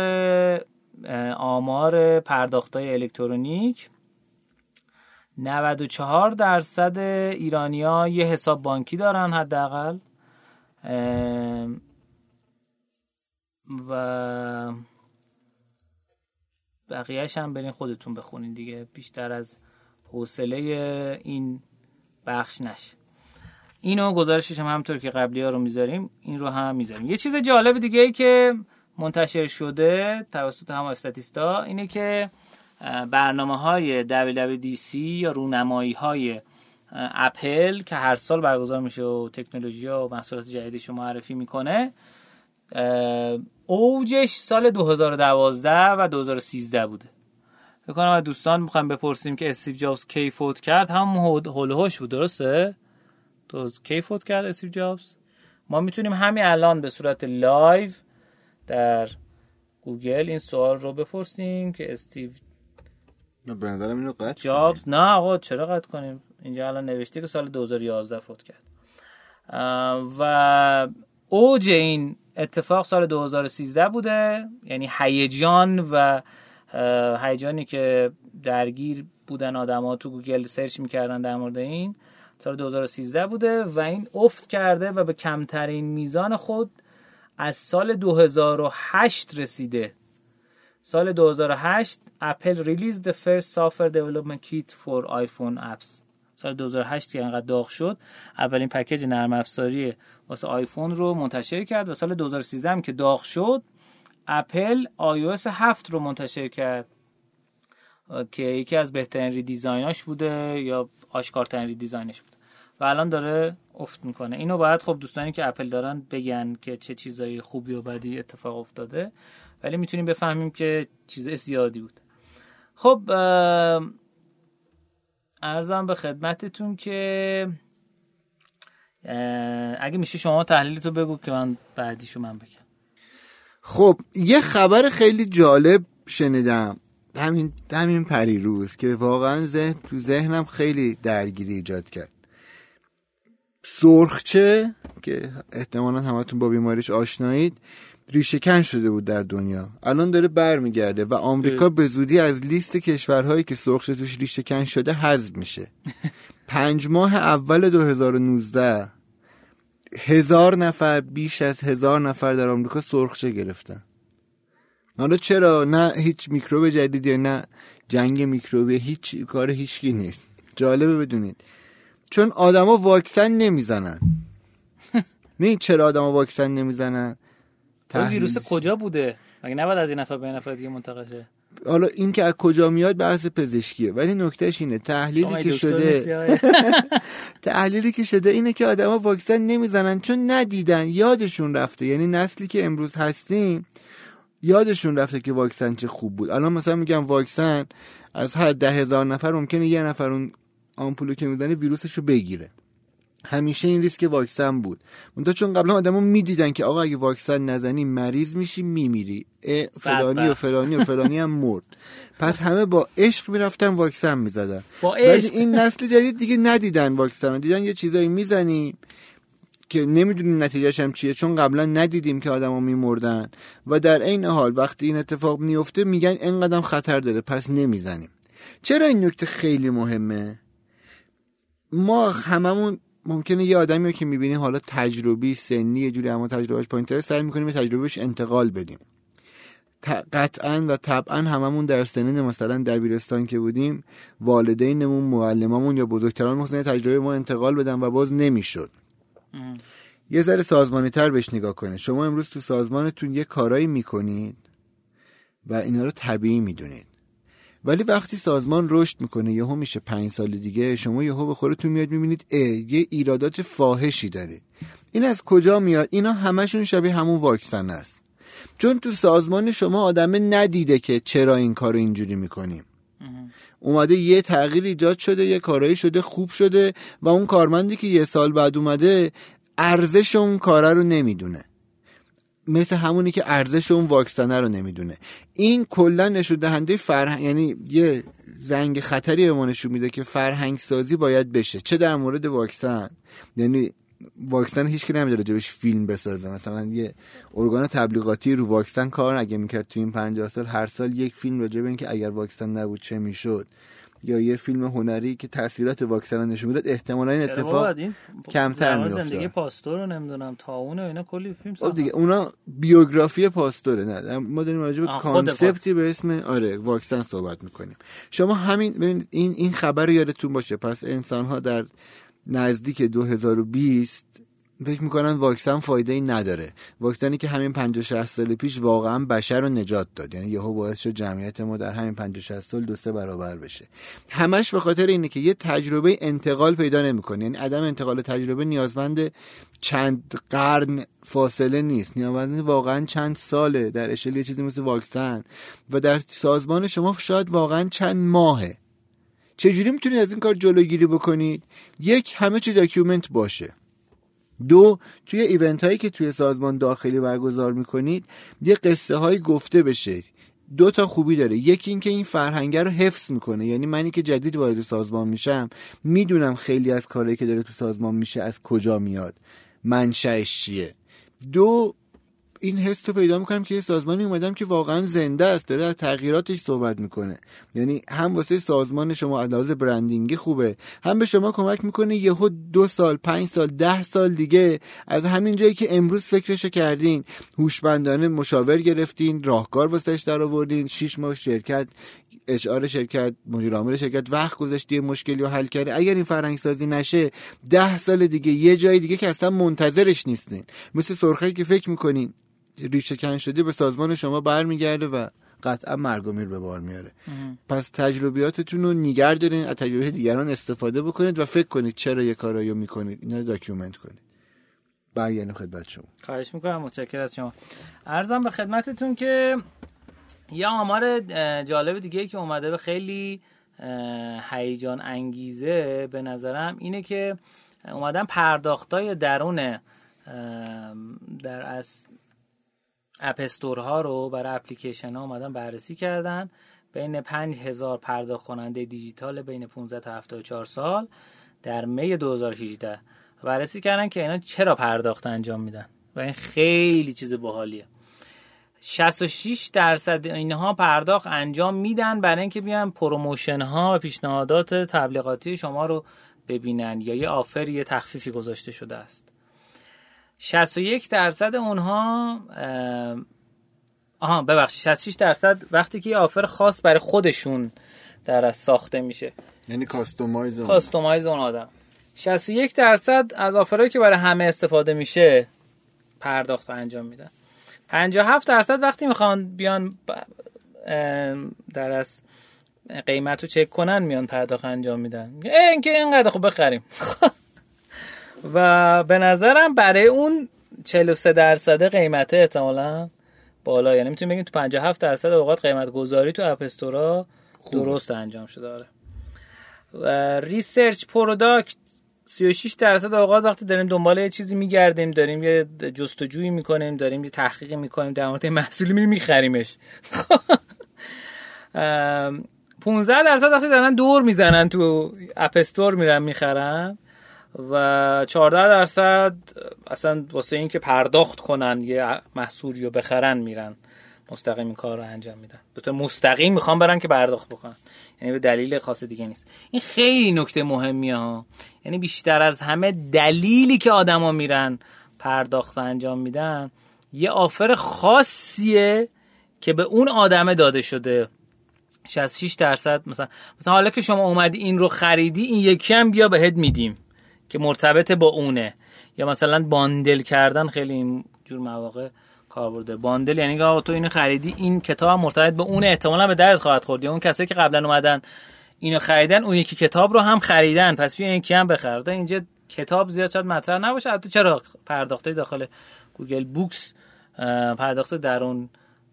آمار پرداخت های الکترونیک 94 درصد ایرانیا یه حساب بانکی دارن حداقل. و بقیهش هم برین خودتون بخونین دیگه. بیشتر از حوصله این بخش نشه اینو گزارشش هم همطور که قبلی ها رو می‌ذاریم این رو هم می‌ذاریم. یه چیز جالب دیگه ای که منتشر شده توسط هم استاتیستا اینه که برنامه های WWDC یا رونمایی های اپل که هر سال برگزار میشه و تکنولوژی و محصولات جدیدش رو معرفی می‌کنه اوجش سال 2012 و 2013 بوده. فکر کنم دوستان می‌خوایم بپرسیم که استیو جابز کی فوت کرد؟ هم حولوحوش بود درسته؟ دوز کی فوت کرد استیو جابز؟ ما می‌تونیم همین الان به صورت live در گوگل این سوال رو بپرسیم که استیو به نظرم اینو قطع جابز نه آقا چرا قطع کنیم؟ اینجا الان نوشته که سال 2011 فوت کرد. و اوج این اتفاق سال 2013 بوده. یعنی هیجان و هیجانی که درگیر بودن آدما تو گوگل سرچ می‌کردن در مورد این سال 2013 بوده و این افت کرده و به کمترین میزان خود از سال 2008 رسیده. سال 2008 اپل released the first software development kit for iPhone apps. سال 2008 که انقدر داغ شد اولین پکیج نرم افزاری واسه آیفون رو منتشر کرد و سال 2013 هم که داغ شد اپل iOS 7 رو منتشر کرد. که یکی از بهترین redesign اش بوده یا آشکارترین redesign ش بوده. و الان داره افت می‌کنه. اینو باید خب دوستانی که اپل دارن بگن که چه چیزایی خوبی و بدی اتفاق افتاده. ولی می‌تونیم بفهمیم که چیز زیادی بود. خب ارزم به خدمتتون که اگه میشه شما تحلیلی تو بگو که من بعدیشو من بگم. خب یه خبر خیلی جالب شنیدم. همین همین پریروز که واقعا ذهن تو ذهنم خیلی درگیری ایجاد کرد. سرخچه که احتمالا همتون با بیماریش آشنایید ریشهکن شده بود در دنیا. الان داره برمیگرده و آمریکا به زودی از لیست کشورهایی که سرخچه توش ریشهکن شده حذف میشه. پنج ماه اول 2019 هزار نفر بیش از هزار نفر در آمریکا سرخچه گرفتن. حالا چرا؟ نه هیچ میکروب جدیدی نه جنگ میکروبی هیچ کار هیچکی نیست. جالبه بدونید. چون آدما واکسن نمی‌زنن. می چرا آدما واکسن نمی‌زنن؟ اون ویروس کجا بوده؟ مگه نباید از این نفر به نفر دیگه منتقل شه حالا این که از کجا میاد بحث پزشکیه ولی نکتهش اینه. تحلیلی که شده تحلیلی که شده اینه که آدما واکسن نمی‌زنن چون ندیدن یادشون رفته. یعنی نسلی که امروز هستیم یادشون رفته که واکسن چه خوب بود. الان مثلا میگم واکسن از هر ده هزار نفر ممکنه یه نفر اون آمپولو که می‌زنه ویروسش رو بگیره. همیشه این ریسک واکسن بود. منتها چون قبلا آدما می‌دیدن که آقا اگه واکسن نزنی مریض میشی میمیری. فلانی و فلانی و فلانی هم مرد. پس همه با عشق می‌رفتن واکسن می‌زدن. ولی این نسل جدید دیگه ندیدن واکسن دیدن یه چیزایی می‌زنیم که نمی‌دونیم نتیجهش هم چیه. چون قبلا ندیدیم که آدما میمردن. و در عین حال وقتی این اتفاق میفته میگن اینقدر خطر داره. پس نمی‌زنیم. چرا این نکته خیلی مهمه؟ ما هممون ممکنه یه آدمی رو که می‌بینیم حالا تجربی سنی یه جوری اما تجربهش پایینتره سعی می‌کنیم تجربهش انتقال بدیم. قطعا و طبعا هممون در سنین مثلا دبیرستان که بودیم والدینمون معلممون یا بزرگتران مثلا تجربه ما انتقال بدن و باز نمی‌شد. یه ذره سازمانی تر بهش نگاه کنید. شما امروز تو سازمانتون یه کارایی می‌کنید و اینا رو طبیعی می‌دونید. ولی وقتی سازمان رشد می‌کنه یهو میشه پنج سال دیگه شما یهو به خودتون میاد می‌بینید اه یه ایرادات فاحشی داره. این از کجا میاد؟ اینا همشون شبیه همون واکسن است. چون تو سازمان شما آدمه ندیده که چرا این کار اینجوری می‌کنیم. اومده یه تغییر ایجاد شده یه کارایی شده خوب شده و اون کارمندی که یه سال بعد اومده ارزش اون کاره رو نمی‌دونه. مثل همونی که ارزش اون واکسنه رو نمی‌دونه. این کلا نشون دهنده فرهنگ یعنی یه زنگ خطری به ما نشون میده که فرهنگ سازی باید بشه. چه در مورد واکسن؟ یعنی واکسن هیچ کی نمیداره جبش فیلم بسازه. مثلا یه ارگان تبلیغاتی رو واکسن کار اگه می‌کرد تو این 50 سال هر سال یک فیلم راجع به اینکه اگر واکسن نبود چه می‌شد؟ یا یه فیلم هنری که تاثیرات واکسن نشون می‌داد احتمالا این اتفاق این کمتر میافتاد زندگی پاستور رو نمی‌دونم تاون و اینا کلی فیلم خب دیگه اونا بیوگرافی پاستوره نه ما داریم راجع به کانسپتی به اسم آره واکسن صحبت می‌کنیم. شما همین ببینید این این خبر یادتون باشه. پس انسان ها در نزدیک 2020 فکر می‌کنن واکسن فایده ای نداره. واکسنی که همین 50 60 سال پیش واقعا بشر رو نجات داد. یعنی یهو باعث شد جمعیت ما در همین 50 60 سال دو سه برابر بشه. همش به خاطر اینه که یه تجربه انتقال پیدا نمی‌کنه. یعنی عدم انتقال تجربه نیازمند چند قرن فاصله نیست. نیازمند واقعا چند ساله در scale یه چیزی مثل واکسن. و در سازمان شما شاید واقعا چند ماهه. چجوری می‌تونید از این کار جلوگیری بکنید؟ یک همه چی document باشه. دو توی event هایی که توی سازمان داخلی برگزار می‌کنید یه قصه های گفته بشه. دو تا خوبی داره. یکی اینکه این فرهنگه رو حفظ می‌کنه. یعنی منی که جدید وارد سازمان میشم می‌دونم خیلی از کارهایی که داره تو سازمان میشه از کجا میاد. منشأش چیه؟ دو این حس رو پیدا می‌کنم که یه سازمانی اومدم که واقعا زنده است داره از تغییراتش صحبت می‌کنه. یعنی هم واسه سازمان شما علاوه برندینگی خوبه هم به شما کمک می‌کنه یهو دو سال پنج سال ده سال دیگه از همین جایی که امروز فکرشو کردین هوشمندانه مشاور گرفتین راهکار واسش در آوردین شیش ماه شرکت اشعار شرکت مدیر عامل شرکت وقت گذاشت یه مشکلی رو حل کرده اگر این فرهنگ سازی نشه ده سال دیگه یه جای دیگه که اصلا منتظرش نیستین. مثل سرخکه که فکر می‌کنین ریشه کن شده به سازمان شما برمیگرده و قطعا مرگ و میر به بار میاره. پس تجربیاتتون رو نیگر دارین از تجربه دیگران استفاده بکنید و فکر کنید چرا یه کارایی می‌کنید. اینا document کنید. برگردیم خدمت شما. خواهش می‌کنم متشکرم از شما. ارزم به خدمتتون که یه آمار جالب دیگه که اومده به خیلی هیجان انگیزه به نظرم اینه که اومدن پرداختای درون در از اپستور ها رو برای اپلیکیشن ها اومدن بررسی کردن. بین 5000 پرداخت کننده دیجیتال بین 15 تا 74 سال در می 2018 بررسی کردن که اینا چرا پرداخت انجام میدن. و این خیلی چیز باحالیه. 66 درصد اینها پرداخت انجام میدن برای اینکه بیان promotion ها و پیشنهادات تبلیغاتی شما رو ببینن یا یه offer یه تخفیفی گذاشته شده است. 61 درصد اونها آها ببخشید 66 درصد وقتی که یه offer خاص برای خودشون در از ساخته میشه. یعنی کاستومایز کاستومایز اون آدم. 61 درصد از آفرهایی که برای همه استفاده میشه پرداخت انجام میدن. 57 درصد وقتی می‌خوان بیان در از قیمت رو چک کنن میان پرداخت انجام میدن. اینکه اینقدر خوب بخریم. و به نظرم برای اون 43 درصد قیمته احتمالا بالا. یعنی می‌تونیم بگیم تو 57 درصد اوقات قیمت گذاری تو app store ا درست انجام شده داره و research product 36 درصد اوقات وقتی داریم دنبال یه چیزی میگردیم داریم یه جستجویی می‌کنیم داریم یه تحقیقی می‌کنیم در مورد محصولی میریم میخریمش. 15 درصد وقتی دارن دور می‌زنن تو app store میرن می‌خرن. و 14 درصد اصلا واسه اینکه پرداخت کنن یه محصولی رو بخرن میرن. مستقیم کار رو انجام میدن. به طور مستقیم می‌خوام برن که پرداخت بکنن. یعنی به دلیل خاص دیگه نیست. این خیلی نکته مهمیه ها. یعنی بیشتر از همه دلیلی که آدما میرن پرداخت انجام میدن یه آفر خاصیه که به اون آدمه داده شده. 66 درصد مثلا مثلا حالا که شما اومدی این رو خریدی این یکی هم بیا بهت میدیم. که مرتبط با اونه. یا مثلا bundle کردن خیلی این جور مواقع کاربرد bundle یعنی که تو اینو خریدی این کتاب مرتبط به اونه. احتمالا به درد خواهد خورد. یا اون کسایی که قبلا اومدن اینو خریدن اون یکی کتاب رو هم خریدن. پس بیا یکی هم بخر. اینجا کتاب زیاد شاید مطرح نباشه. البته چرا پرداخته داخل گوگل بوکس پرداخت در اون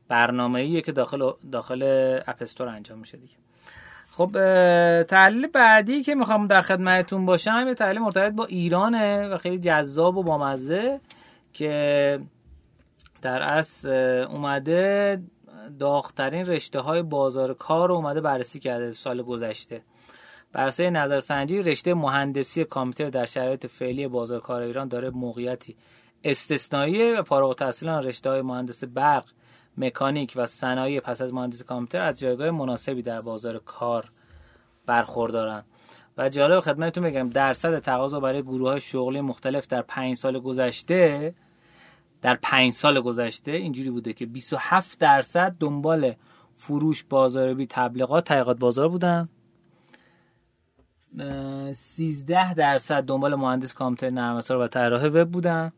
برنامه‌ایه که داخل داخل app store انجام میشه دیگه. خب تحلیل بعدی که می‌خوام در خدمتتون باشم یه تحلیل مرتبط با ایرانه و خیلی جذاب و بامزه که در اصل اومده داغترین رشته های بازار کار رو اومده بررسی کرده سال گذشته. بر اساس نظرسنجی رشته مهندسی کامپیوتر در شرایط فعلی بازار کار ایران داره موقعیتی استثنایی و فارغ التحصیل رشته های مهندس برق مکانیک و صنایع پس از مهندسی کامپیوتر از جایگاه مناسبی در بازار کار برخوردارن. و جالب خدمتتون بگم درصد تقاضا برای گروه های شغلی مختلف در پنج سال گذشته در پنج سال گذشته اینجوری بوده که 27 درصد دنبال فروش بازاریابی تبلیغات تحقیقات بازار بودن. 13 درصد دنبال مهندس کامپیوتر نرم و طراح وب بودن.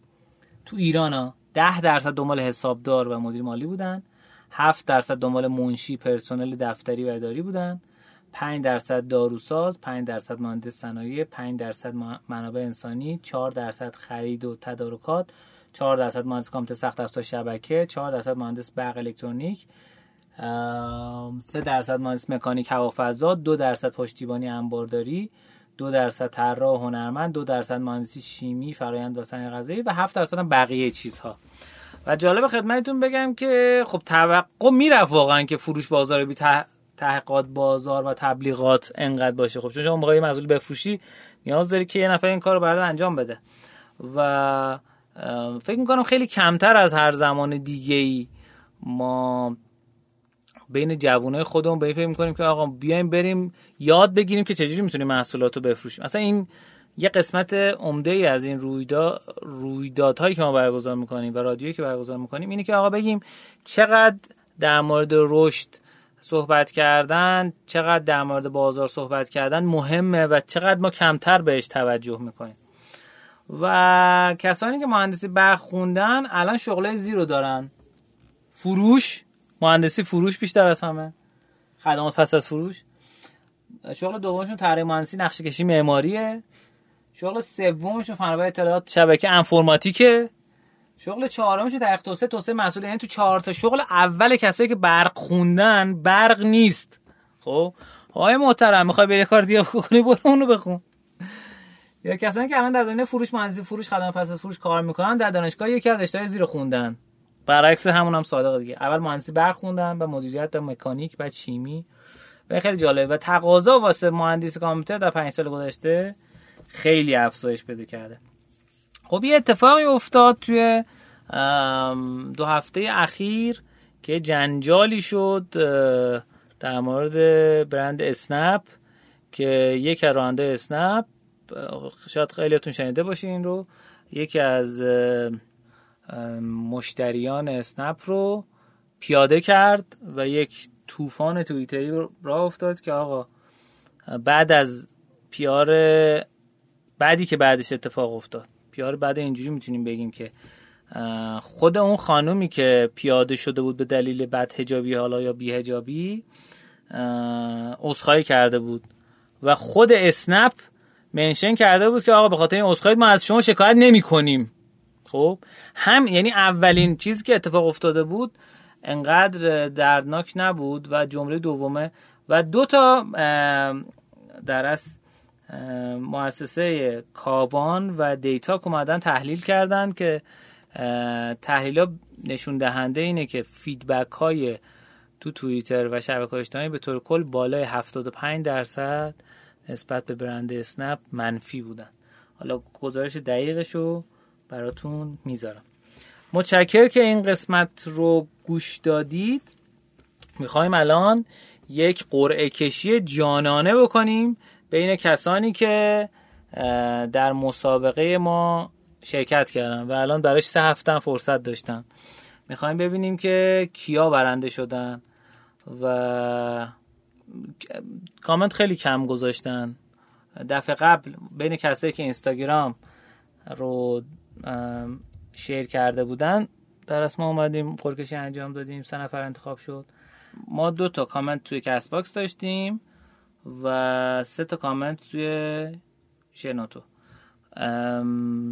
تو ایران ها 10 درصد دنبال حسابدار و مدیر مالی بودن 7 درصد دنبال منشی پرسنل دفتری و اداری بودن 5 درصد داروساز 5 درصد مهندس صنایع 5 درصد منابع انسانی 4 درصد خرید و تدارکات 4 درصد مهندس کامپیوتر سخت افزار شبکه 4 درصد مهندس برق الکترونیک 3 درصد مهندس مکانیک هوافضا 2 درصد پشتیبانی انبارداری 2 درصد طراح هنرمند 2 درصد مهندسی شیمی فرایند و صنایع غذایی و 7 درصد بقیه چیزها. و جالب خدمتتون بگم که خب توقع می‌رفت واقعا که فروش بازار بی تحقیقات بازار و تبلیغات انقدر باشه. خب چون شما موقعی محصول بفروشی نیاز داری که یه نفر این کار رو برات انجام بده. و فکر می‌کنم خیلی کمتر از هر زمان دیگه ای ما بین جوانای خودمون به فکر می‌کنیم که آقا بیایم بریم یاد بگیریم که چجوری می‌تونیم محصولات رو بفروشیم. اصلا این یه قسمت عمده ای از این رویداد رویدادهایی که ما برگزار می‌کنیم و رادیویی که برگزار می‌کنیم اینه که آقا بگیم چقدر در مورد رشد صحبت کردن چقدر در مورد بازار صحبت کردن مهمه و چقدر ما کمتر بهش توجه می‌کنیم. و کسانی که مهندسی برخوندن الان شغله زیرو دارن. فروش مهندسی فروش بیشتر از همه. خدمات پس از فروش. شغل دومشون طراحی مهندسی نقشه کشی معماریه. شغل سومشون فناوری اطلاعات شبکه انفرماتیکه. شغل چهارمش تحقیق توسعه توسعه مسئول یعنی تو چهار تا شغل اول کسایی که برق خوندن برق نیست. خب؟ های محترم می‌خوای بری کار دیگه بکنی؟ برو اونو بخون. یا کسانی که الان در زمینه فروش مهندسی فروش خدمات پس از فروش کار می‌کنن در دانشگاه یکی از رشته زیر خوندن برعکس همون هم صادق دیگه. اول مهندسی برق خوندن و مدیریت و مکانیک بعد شیمی. و خیلی جالبه. و تقاضا واسه مهندسی کامپیوتر در 5 سال گذشته خیلی افزایش پیدا کرده. خب یه اتفاقی افتاد توی دو هفته اخیر که جنجالی شد در مورد برند اسنپ که یک راننده اسنپ شاید خیلیتون شنیده باشین رو یکی از مشتریان اسنپ رو پیاده کرد و یک طوفان توییتری را افتاد که آقا بعد از پیار بعدی که بعدش اتفاق افتاد. پیار بعد اینجوری می‌تونیم بگیم که خود اون خانومی که پیاده شده بود به دلیل بد هجابی حالا یا بی هجابی کرده بود. و خود اسنپ منشن کرده بود که آقا به خاطر این عذرخواهی ما از شما شکایت نمی کنیم خب هم یعنی اولین چیزی که اتفاق افتاده بود انقدر دردناک نبود و جمله دومه و دو تا در از مؤسسه کاوان و دیتا اومدن تحلیل کردند که تحلیل ها نشون دهنده اینه که فیدبک های تو توییتر و شبکه اجتماعی به طور کل بالای 75 درصد نسبت به برند اسنپ منفی بودن. حالا گزارش دقیقش رو براتون می‌ذارم. متشکر که این قسمت رو گوش دادید. می‌خوایم الان یک قرعه کشی جانانه بکنیم بین کسانی که در مسابقه ما شرکت کردن و الان براش سه هفته فرصت داشتم می‌خوایم ببینیم که کیا برنده شدن و کامنت خیلی کم گذاشتن. دفعه قبل بین کسایی که اینستاگرام رو share کرده بودن. در قسم ما اومدیم قرعه‌کشی انجام دادیم سه نفر انتخاب شد. ما دو تا کامنت توی کست باکس داشتیم و سه تا کامنت توی شنوتو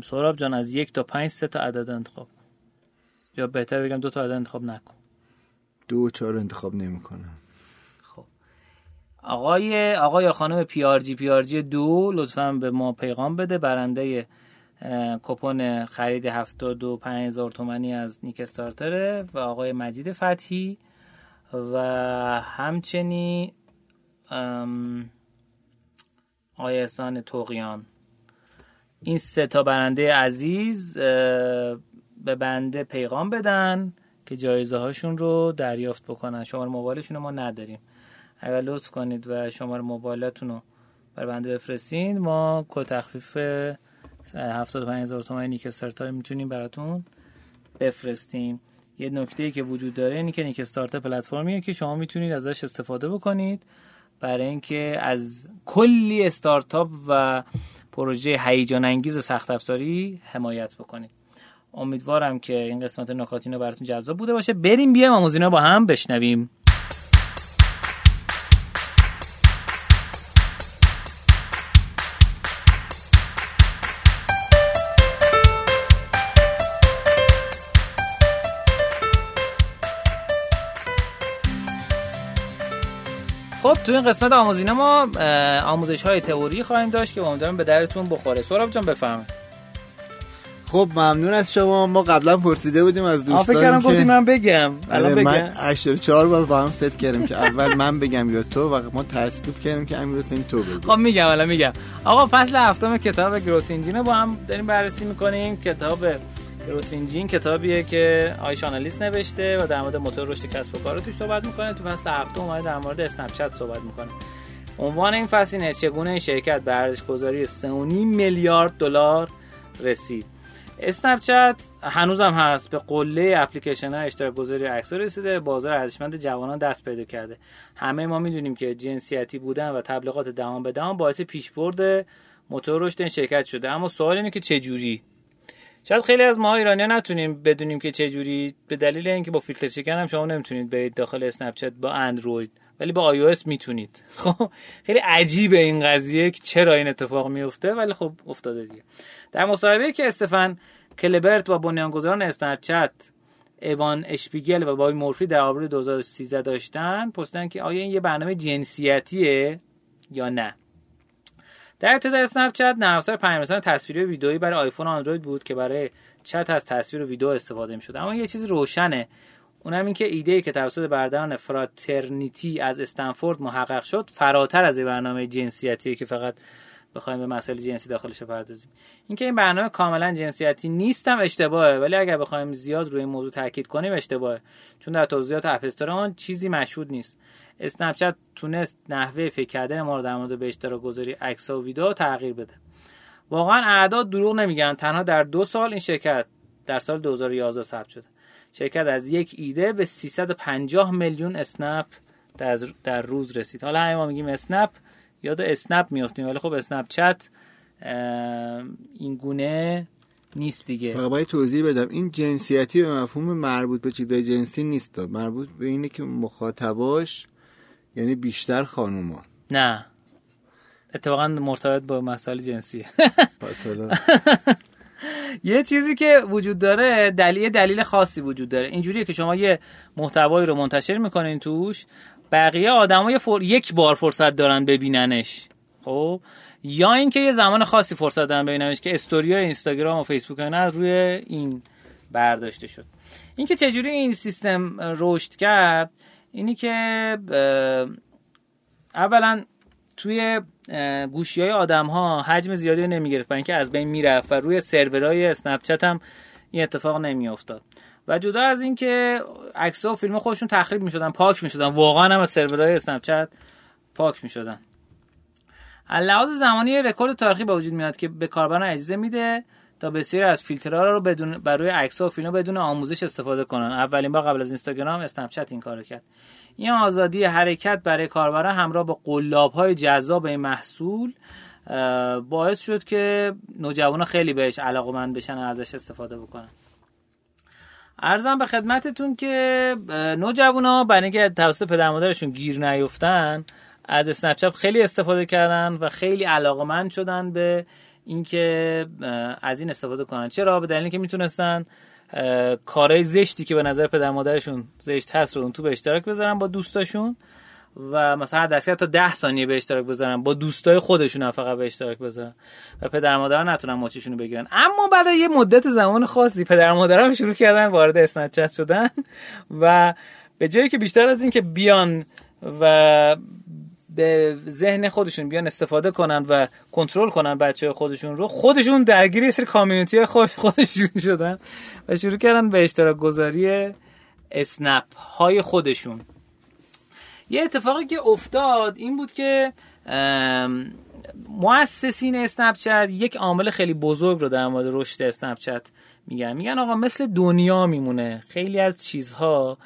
سهراب جان از یک تا پنج سه تا عدد انتخاب یا بهتر بگم دو تا عدد انتخاب بکن. دو و چهار انتخاب می کنم خب. آقای آقای یا خانم پی آر جی پی آر جی دو لطفا به ما پیغام بده. برنده کوپن خرید دو پنج هزار تومنی از نیک استارتره و آقای مجید فتحی و همچنین آقای احسان توقیان این سه تا برنده عزیز به بنده پیغام بدن که جایزه هاشون رو دریافت بکنن. شماره موبایلشون رو ما نداریم. اگر لطف کنید و شماره موبایلتون رو بر بنده بفرستین ما کد تخفیف 75 هزار تومانی نیک می‌تونیم براتون بفرستیم. یه نکته ای که وجود داره اینه که نیک استارت پلتفرمیه که شما می‌تونید ازش استفاده بکنید. برای اینکه از کلی استارتاپ و پروژه هیجان انگیز سخت افزاری حمایت بکنید. امیدوارم که این قسمت نکاتینو براتون جذاب بوده باشه. بریم بیایم آموزینا با هم بشنویم. تو این قسمت آموزینه ما آموزش های تئوری خواهیم داشت که امیدوارم به درتون بخوره. سراب جان بفرمایید. خب ممنون از شما. ما قبلا پرسیده بودیم از دوستان کردم که من بگم. الان بگم. من 84 بار با هم ست کردیم که اول من بگم یا تو و ما تصدیق کردیم که امیر حسین تو بگو خب میگم الان میگم. آقا فصل هفتم کتاب گروس انجین با هم داریم بررسی می‌کنیم. کتاب گروس انجین کتابیه که آیش آنالیست نوشته و در مورد موتور رشد کسب و کار توش صحبت می‌کنه. تو فصل هفتم اومده در مورد اسنپ چت صحبت می‌کنه. عنوان این فصل اینه چگونه این شرکت به ارزش گذاری 3.5 میلیارد دلار رسید؟ اسنپ چت هنوزم هست به قله اپلیکیشن ها اشتراک گذاری عکس رسیده. بازار ارزشمند جوانان دست پیدا کرده. همه ما می‌دونیم که جنسیتی بودن و تبلیغات دهان به دهان باعث پیشبرد موتور رشد این شرکت شده. اما سوال اینه که چه جوری شاید خیلی از ما ایرانی نتونیم بدونیم که چه جوری به دلیل اینکه با فیلتر شکن هم شما نمی‌تونید برید داخل اسنپ چت با اندروید ولی با آی می‌تونید. خب خیلی عجیبه این قضیه که چرا این اتفاق میفته ولی خب افتاده دیگه. در مصاحبه که استفن کلبرت با بنیانگذاران اسنپچت ایوان اشپیگل و بابی مورفی در آوریل 2013 داشتن پرسیدن که آیا این یه برنامه جنسیتیه یا نه. در ابتدا اسنپ چت نرم افزار تصویری و ویدئویی برای آیفون و اندروید بود که برای چت از تصویر و ویدیو استفاده می شد اما یه چیزی روشنه. اونم این که ایده ای که توسط برداران فراترنیتی از استنفورد محقق شد فراتر از برنامه جنسیتیه که فقط بخوایم به مسائل جنسی داخلش بپردازیم. اینکه این برنامه کاملا جنسیتی نیستم اشتباهه. ولی اگر بخوایم زیاد روی این موضوع تاکید کنیم اشتباهه. چون در توضیحات اپ آن چیزی مشهود نیست. اسنپ چت تونست نحوه فکر کردن ما رو در مورد به اشتراک گذاری عکس و ویدیو تغییر بده. واقعا اعداد دروغ نمیگن. تنها در دو سال این شرکت در سال 2011 ثبت شده. شرکت از یک ایده به 350 میلیون اسنپ در, در روز رسید. حالا همه ما میگیم اسنپ یاد اسنپ میافتیم ولی خب اسنپ چت این گونه نیست دیگه. فقط باید توضیح بدم. این جنسیتی به مفهوم مربوط به چیزای جنسی نیست. مربوط به اینه که مخاطباش یعنی بیشتر خانوما. نه. اتفاقا مرتبط با مسائل جنسی یه چیزی که وجود داره دلیل دلیل خاصی وجود داره. اینجوریه که شما یه محتوایی رو منتشر می‌کنین توش بقیه آدمای فر... یک بار فرصت دارن ببیننش. خب؟ یا اینکه یه زمان خاصی فرصت دارن ببیننش که استوری اینستاگرام و فیسبوک اینا از روی این برداشته شد. اینکه چجوری این سیستم رشد کرد؟ اینی که اولا توی گوشی های آدم ها حجم زیادی نمی‌گرفت برای اینکه از بین می‌رفت و روی سرورهای اسنپ هم این اتفاق نمیافتاد. و جدا از اینکه عکس و فیلم خودشون تخریب می‌شدن پاک می‌شدن واقعا هم از سرورهای اسنپ پاک می‌شدن. لحاظ زمانی رکورد تاریخی به وجود میاد که به کاربران اجازه میده. تا بسیاری از فیلترها رو بدون برای عکس و فیلم بدون آموزش استفاده کنن. اولین بار قبل از اینستاگرام اسنپ چت این کارو کرد. این آزادی حرکت برای کاربران همراه با قلاب های جذاب این محصول باعث شد که نوجوان خیلی بهش علاقمند بشن و ازش استفاده بکنن. ارزم به خدمتتون که نوجوانا برای اینکه توسط پدر مادرشون گیر نیفتن از اسنپ خیلی استفاده کردن و خیلی علاقمند شدن به اینکه از این استفاده کنن. چرا؟ به دلیل که می‌تونستن کارهای زشتی که به نظر پدر مادرشون زشت هست رو اون تو به اشتراک بذارن با دوستاشون و مثلا دستگاه تا ده ثانیه به اشتراک بذارن. با دوستای خودشون هم فقط به اشتراک بذارن و پدر مادر نتونن ماچشون رو بگیرن. اما بعد یه مدت زمان خاصی پدر مادر هم شروع کردن وارد اسنپ شدن و به جایی که بیشتر از این که بیان و به ذهن خودشون بیان استفاده کنن و کنترل کنن بچه خودشون رو خودشون درگیری سری کامیونیتی خودشون شدن و شروع کردن به اشتراک گذاری اسنپ های خودشون. یه اتفاقی که افتاد این بود که مؤسسین اسنپ چت یک عامل خیلی بزرگ رو در مورد رشد اسنپ چت میگن. میگن آقا مثل دنیا میمونه. خیلی از چیزها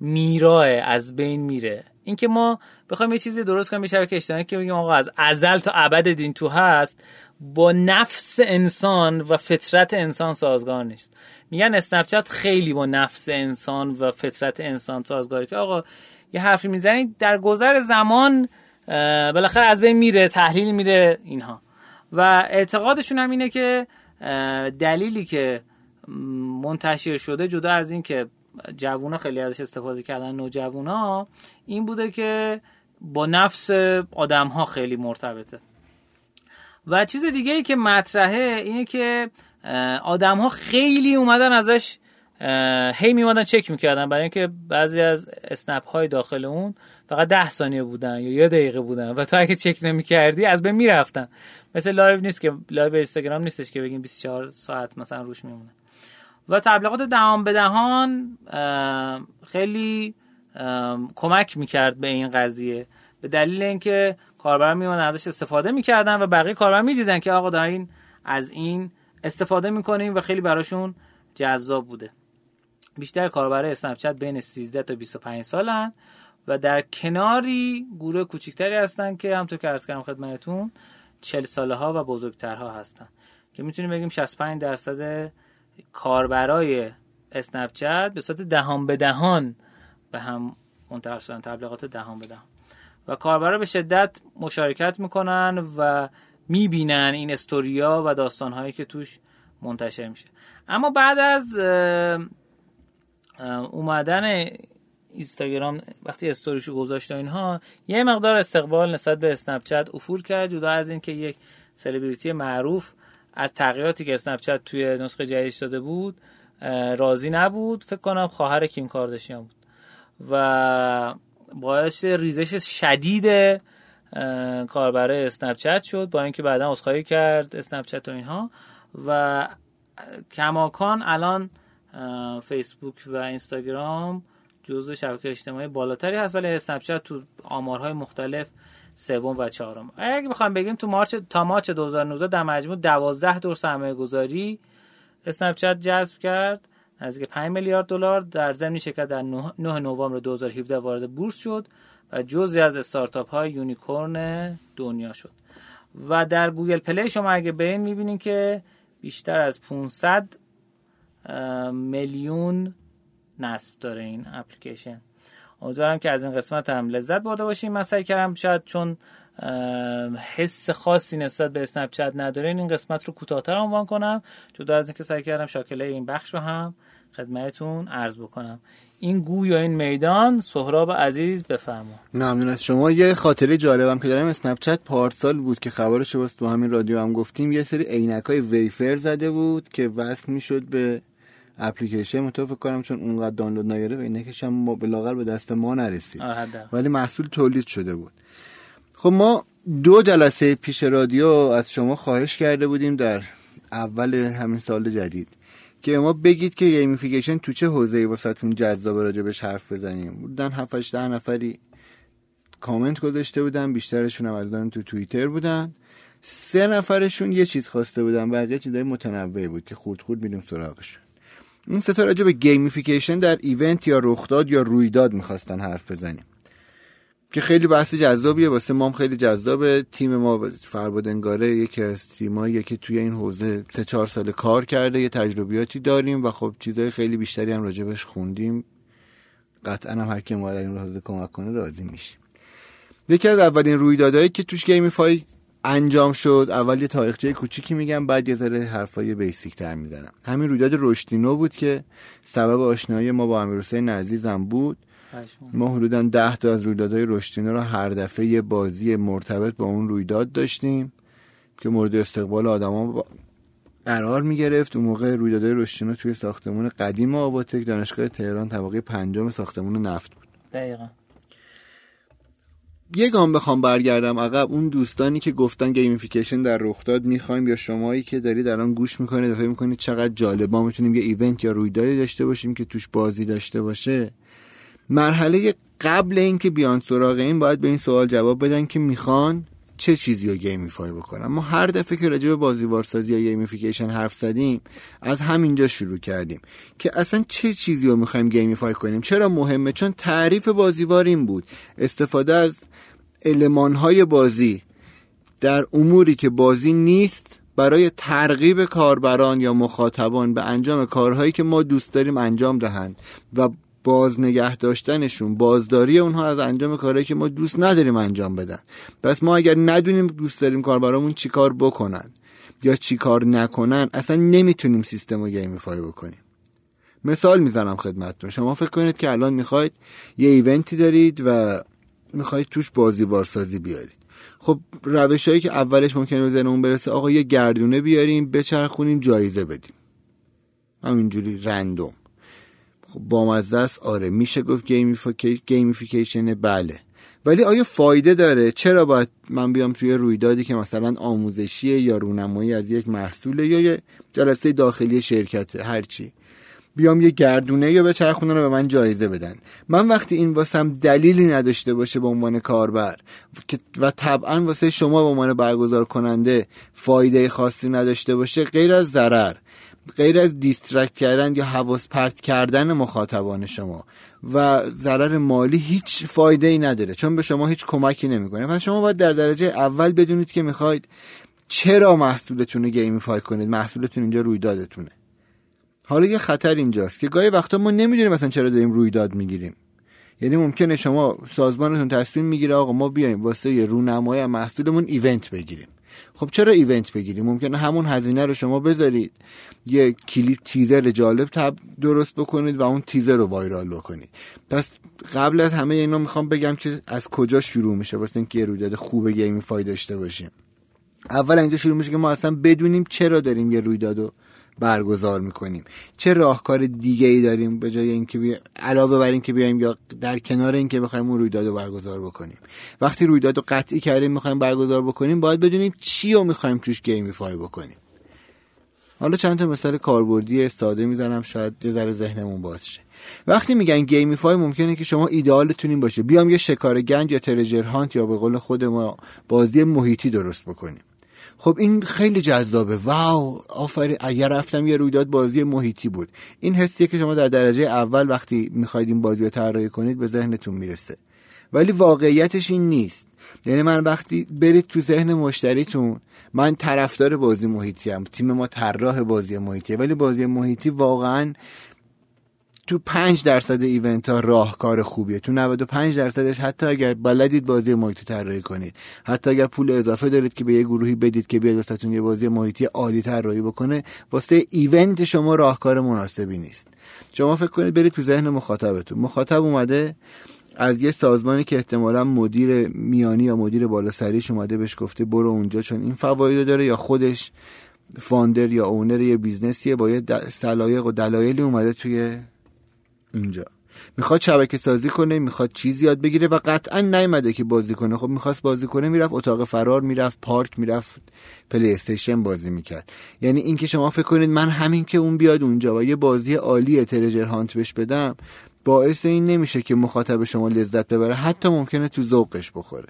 میراه از بین میره. اینکه ما بخوایم یه چیزی درست کنیم یه شبکه اجتماعی که بگیم آقا از ازل تا ابد دین تو هست با نفس انسان و فطرت انسان سازگار نیست. میگن اسنپ خیلی با نفس انسان و فطرت انسان سازگاره که آقا یه حرفی می‌زنید در گذر زمان بالاخره از بین میره تحلیل میره اینها. و اعتقادشون هم اینه که دلیلی که منتشر شده جدا از این که جوونا خیلی ازش استفاده کردن نوجوانا این بوده که با نفس آدم ها خیلی مرتبطه. و چیز دیگه ای که مطرحه اینه که آدم ها خیلی اومدن ازش هی میومدن چک می‌کردن. برای اینکه بعضی از اسنپ های داخل اون فقط ده ثانیه بودن یا یه دقیقه بودن و تو اگه چک نمی‌کردی از بین می‌رفتن. مثل live نیست که live اینستاگرام نیستش که بگیم 24 ساعت مثلا روش میمونه. و تبلیغات دهان به دهان خیلی کمک می‌کرد به این قضیه. به دلیل اینکه کاربران میومدن ازش استفاده می‌کردن و بقیه کاربران می‌دیدن که آقا دارین از این استفاده می‌کنیم و خیلی براشون جذاب بوده. بیشتر کاربرای اسنپ بین 13 تا 25 سالن و در کناری گروه کوچکتری هستن که همونطور که عرض کردم خدمتتون 40 ساله ها و بزرگترها هستن. که می‌تونیم بگیم 65 درصد کاربرای اسنپ به صورت دهان به دهان به هم منتقل شدن تبلیغات دهان به دهان. و کاربرا به شدت مشارکت می‌کنن و می‌بینن این استوریا و داستانهایی که توش منتشر میشه. اما بعد از اومدن اینستاگرام وقتی استوریشو گذاشت و اینها یه مقدار استقبال نسبت به اسنپ چت افول کرد جدا از اینکه یک سلبریتی معروف از تغییراتی که اسنپ چت توی نسخه جدیدش داده بود راضی نبود. فکر کنم خواهر کیم کارداشیان بود. و باعث ریزش شدید کاربر اسنپ چت شد با اینکه بعدا عذرخواهی کرد اسنپ چت و اینها. و کماکان الان فیسبوک و اینستاگرام جزء شبکه اجتماعی بالاتری هست ولی اسنپ چت تو آمارهای مختلف سوم و چهارم. اگه بخوام بگیم تو March تا March 2019 در مجموع 12 دور سرمایه گذاری اسنپ چت جذب کرد. نزدیک 5 میلیارد دلار در ضمن شرکت در 9 نوامبر 2017 وارد بورس شد و جزی از استارتاپ های unicorn دنیا شد. و در گوگل پلی شما اگه برین می‌بینین که بیشتر از 500 میلیون نصب داره این اپلیکیشن. امیدوارم که از این قسمت هم لذت برده باشیم. من سعی کردم شاید چون حس خاصی نسبت به اسنپ چت نداره این قسمت رو کوتاهتر عنوان کنم. جدا از اینکه سعی کردم شاکله این بخش رو هم خدمتتون عرض بکنم. این گو یا این میدان سهراب عزیز بفرما. ممنون از شما. یه خاطره جالبم که دارم. اسنپ چت پارسال بود که خبرش واسه تو همین رادیو هم گفتیم. یه سری عینک های ویفر زده بود که وصل می‌شد به اپلیکیشن متوقف کنم چون اونقدر دانلود نگرفت لینکش هم به دست ما نرسید. ولی محصول تولید شده بود. خب ما دو جلسه پیش رادیو از شما خواهش کرده بودیم در اول همین سال جدید که ما بگید که gamification تو چه حوزه‌ای واسهتون جذاب راجبش حرف بزنیم. بودن 7 ده نفری کامنت گذاشته بودن بیشترشون هم از دارن تو توییتر بودن. سه نفرشون یه چیز خواسته بودن بقیه چیزای متنوعی بود که خورد خورد میریم سراغشون. اون سه تا راجع به gamification در event یا رخداد یا رویداد می‌خواستن حرف بزنیم. که خیلی بحث جذابیه واسه ما هم خیلی جذابه. تیم ما فرباد انگاره یکی از تیمایی که توی این حوزه سه چهار سال کار کرده یه تجربیاتی داریم و خب چیزهای خیلی بیشتری هم راجبش خوندیم. قطعا هم هر کی ما در این حوزه کمک کنه راضی میشیم. یکی از اولین رویدادهایی که توش gamify انجام شد. اول یه تاریخچه کوچیکی میگم بعد یه ذره حرفای basic تر می‌زنم. همین رویداد رشدینو بود که سبب آشنایی ما با امیر حسین عزیزم بود. ما حدودا ده تا از رویدادهای رشدینو رو هر دفعه یه بازی مرتبط با اون رویداد داشتیم که مورد استقبال آدما قرار می گرفت اون موقع رویدادهای رشدینو توی ساختمون قدیم آباتک دانشگاه تهران طبقه پنجم ساختمون نفت بود. دقیقا. یه گام بخوام برگردم عقب اون دوستانی که گفتن gamification در رخداد می‌خوایم یا شمایی که دارید الان گوش می‌کنید و فکر می‌کنید چقدر جالب ما می‌تونیم یه event یا رویدادی داشته باشیم که توش بازی داشته باشه. مرحله قبل اینکه بیان سراغ این باید به این سوال جواب بدن که می‌خوان چه چیزی رو gamify بکنم ما هر دفعه که راجع به بازی‌وارسازی یا gamification حرف زدیم از همینجا شروع کردیم که اصلا چه چیزی رو می‌خوایم gamify کنیم؟ چرا مهمه؟ چون تعریف بازی‌وار این بود. استفاده از المانهای بازی در اموری که بازی نیست برای ترغیب کاربران یا مخاطبان به انجام کارهایی که ما دوست داریم انجام دهند و باز نگه داشتنشون بازداری اونها از انجام کارهایی که ما دوست نداریم انجام بدن. پس ما اگر ندونیم دوست داریم کاربرامون چیکار بکنن یا چیکار نکنن اصلا نمی‌تونیم سیستم رو gamify بکنیم. مثال می‌زنم خدمتتون. شما فکر کنید که الان می‌خواید یه event ی دارید و می‌خواید توش بازی وارسازی بیارید. خب روش هایی که اولش ممکنه به ذهنمون برسه آقا یه گردونه بیاریم بچرخونیم جایزه بدیم. همینجوری random. خب بامزه است. آره میشه گفت gamification بله. ولی آیا فایده داره؟ چرا باید من بیام توی رویدادی که مثلا آموزشیه یا رونمایی از یک محصوله یا یه جلسه داخلی شرکت هرچی؟ بیام یه گردونه‌ای بچرخونه و به من جایزه بدن. من وقتی این واسم دلیلی نداشته باشه به عنوان کاربر و طبعا واسه شما به عنوان برگزار کننده فایده خاصی نداشته باشه غیر از ضرر غیر از distract کردن یا حواس پرت کردن مخاطبان شما و ضرر مالی هیچ فایده ای نداره چون به شما هیچ کمکی نمی‌کنه. پس شما باید در درجه اول بدونید که می‌خواید چرا محصولتون رو gamify کنید محصولتون اینجا رویدادتونه. حالا یه خطر اینجاست که گاهی وقتا ما نمی‌دونیم مثلا چرا داریم رویداد می‌گیریم. یعنی ممکنه شما سازمانتون تصمیم می‌گیره آقا ما بیایم واسه یه رونمایی محصولمون event بگیریم. خب چرا event بگیریم؟ ممکنه همون هزینه رو شما بذارید. یه کلیپ تیزر جالب تب درست بکنید و اون تیزر رو viral بکنید. پس قبل از همه اینا می‌خوام بگم که از کجا شروع میشه واسه اینکه یه رویداد خوب gamify داشته باشیم. اول اینجا شروع میشه که ما اصلا بدونیم چرا داریم یه رویدادو برگزار می‌کنیم. چه راهکار دیگه ای داریم به جای اینکه بی... علاوه بر اینکه بیایم یا در کنار اینکه بخوایم اون رویداد رو برگزار بکنیم. وقتی رویداد رو قطعی کردیم می‌خوایم برگزار بکنیم باید بدونیم چی رو می‌خوایم توش gamify بکنیم. حالا چند تا مثال کاربردی ساده می‌زنم شاید یه ذره ذهنمون باز شه. وقتی میگن gamify ممکنه که شما ایدئالتون این باشه. بیام یه شکار گنج یا treasure hunt یا به قول خود ما بازی محیطی درست بکنیم. خب این خیلی جذابه. wow آفرین. اگر رفتم یه رویداد بازی محیطی بود. این حسیه که شما در درجه اول وقتی می‌خواید این بازی رو طراحی کنید به ذهنتون می‌رسه. ولی واقعیتش این نیست. یعنی من وقتی برید تو ذهن مشتریتون من طرفدار بازی محیطی هم تیم ما طراح بازی محیطی ولی بازی محیطی واقعا تو 5 درصد ایونت ها راهکار خوبیه. تو 95 درصدش حتی اگر بلدید بازی محیطی طراحی کنید. حتی اگر پول اضافه دارید که به یه گروهی بدید که بیاد واسهتون یه بازی محیطی عالی طراحی بکنه واسه ایونت شما راهکار مناسبی نیست. شما فکر کنید برید تو ذهن مخاطبتون. مخاطب اومده از یه سازمانی که احتمالا مدیر میانی یا مدیر بالاسریش اومده بهش گفته برو اونجا چون این فواید داره یا خودش founder یا owner یه business یه با یه سلایق و دلایلی اومده توی اونجا می‌خواد شبکه سازی کنه می‌خواد چیزی یاد بگیره و قطعا نیومده که بازی کنه. خب می‌خواست بازی کنه می‌رفت اتاق فرار می‌رفت پارک می‌رفت پلی استیشن بازی می‌کرد. یعنی اینکه شما فکر کنید من همین که اون بیاد اونجا و یه بازی عالی ترجر هانت بهش بدم باعث این نمیشه که مخاطب شما لذت ببره. حتی ممکنه تو ذوقش بخوره.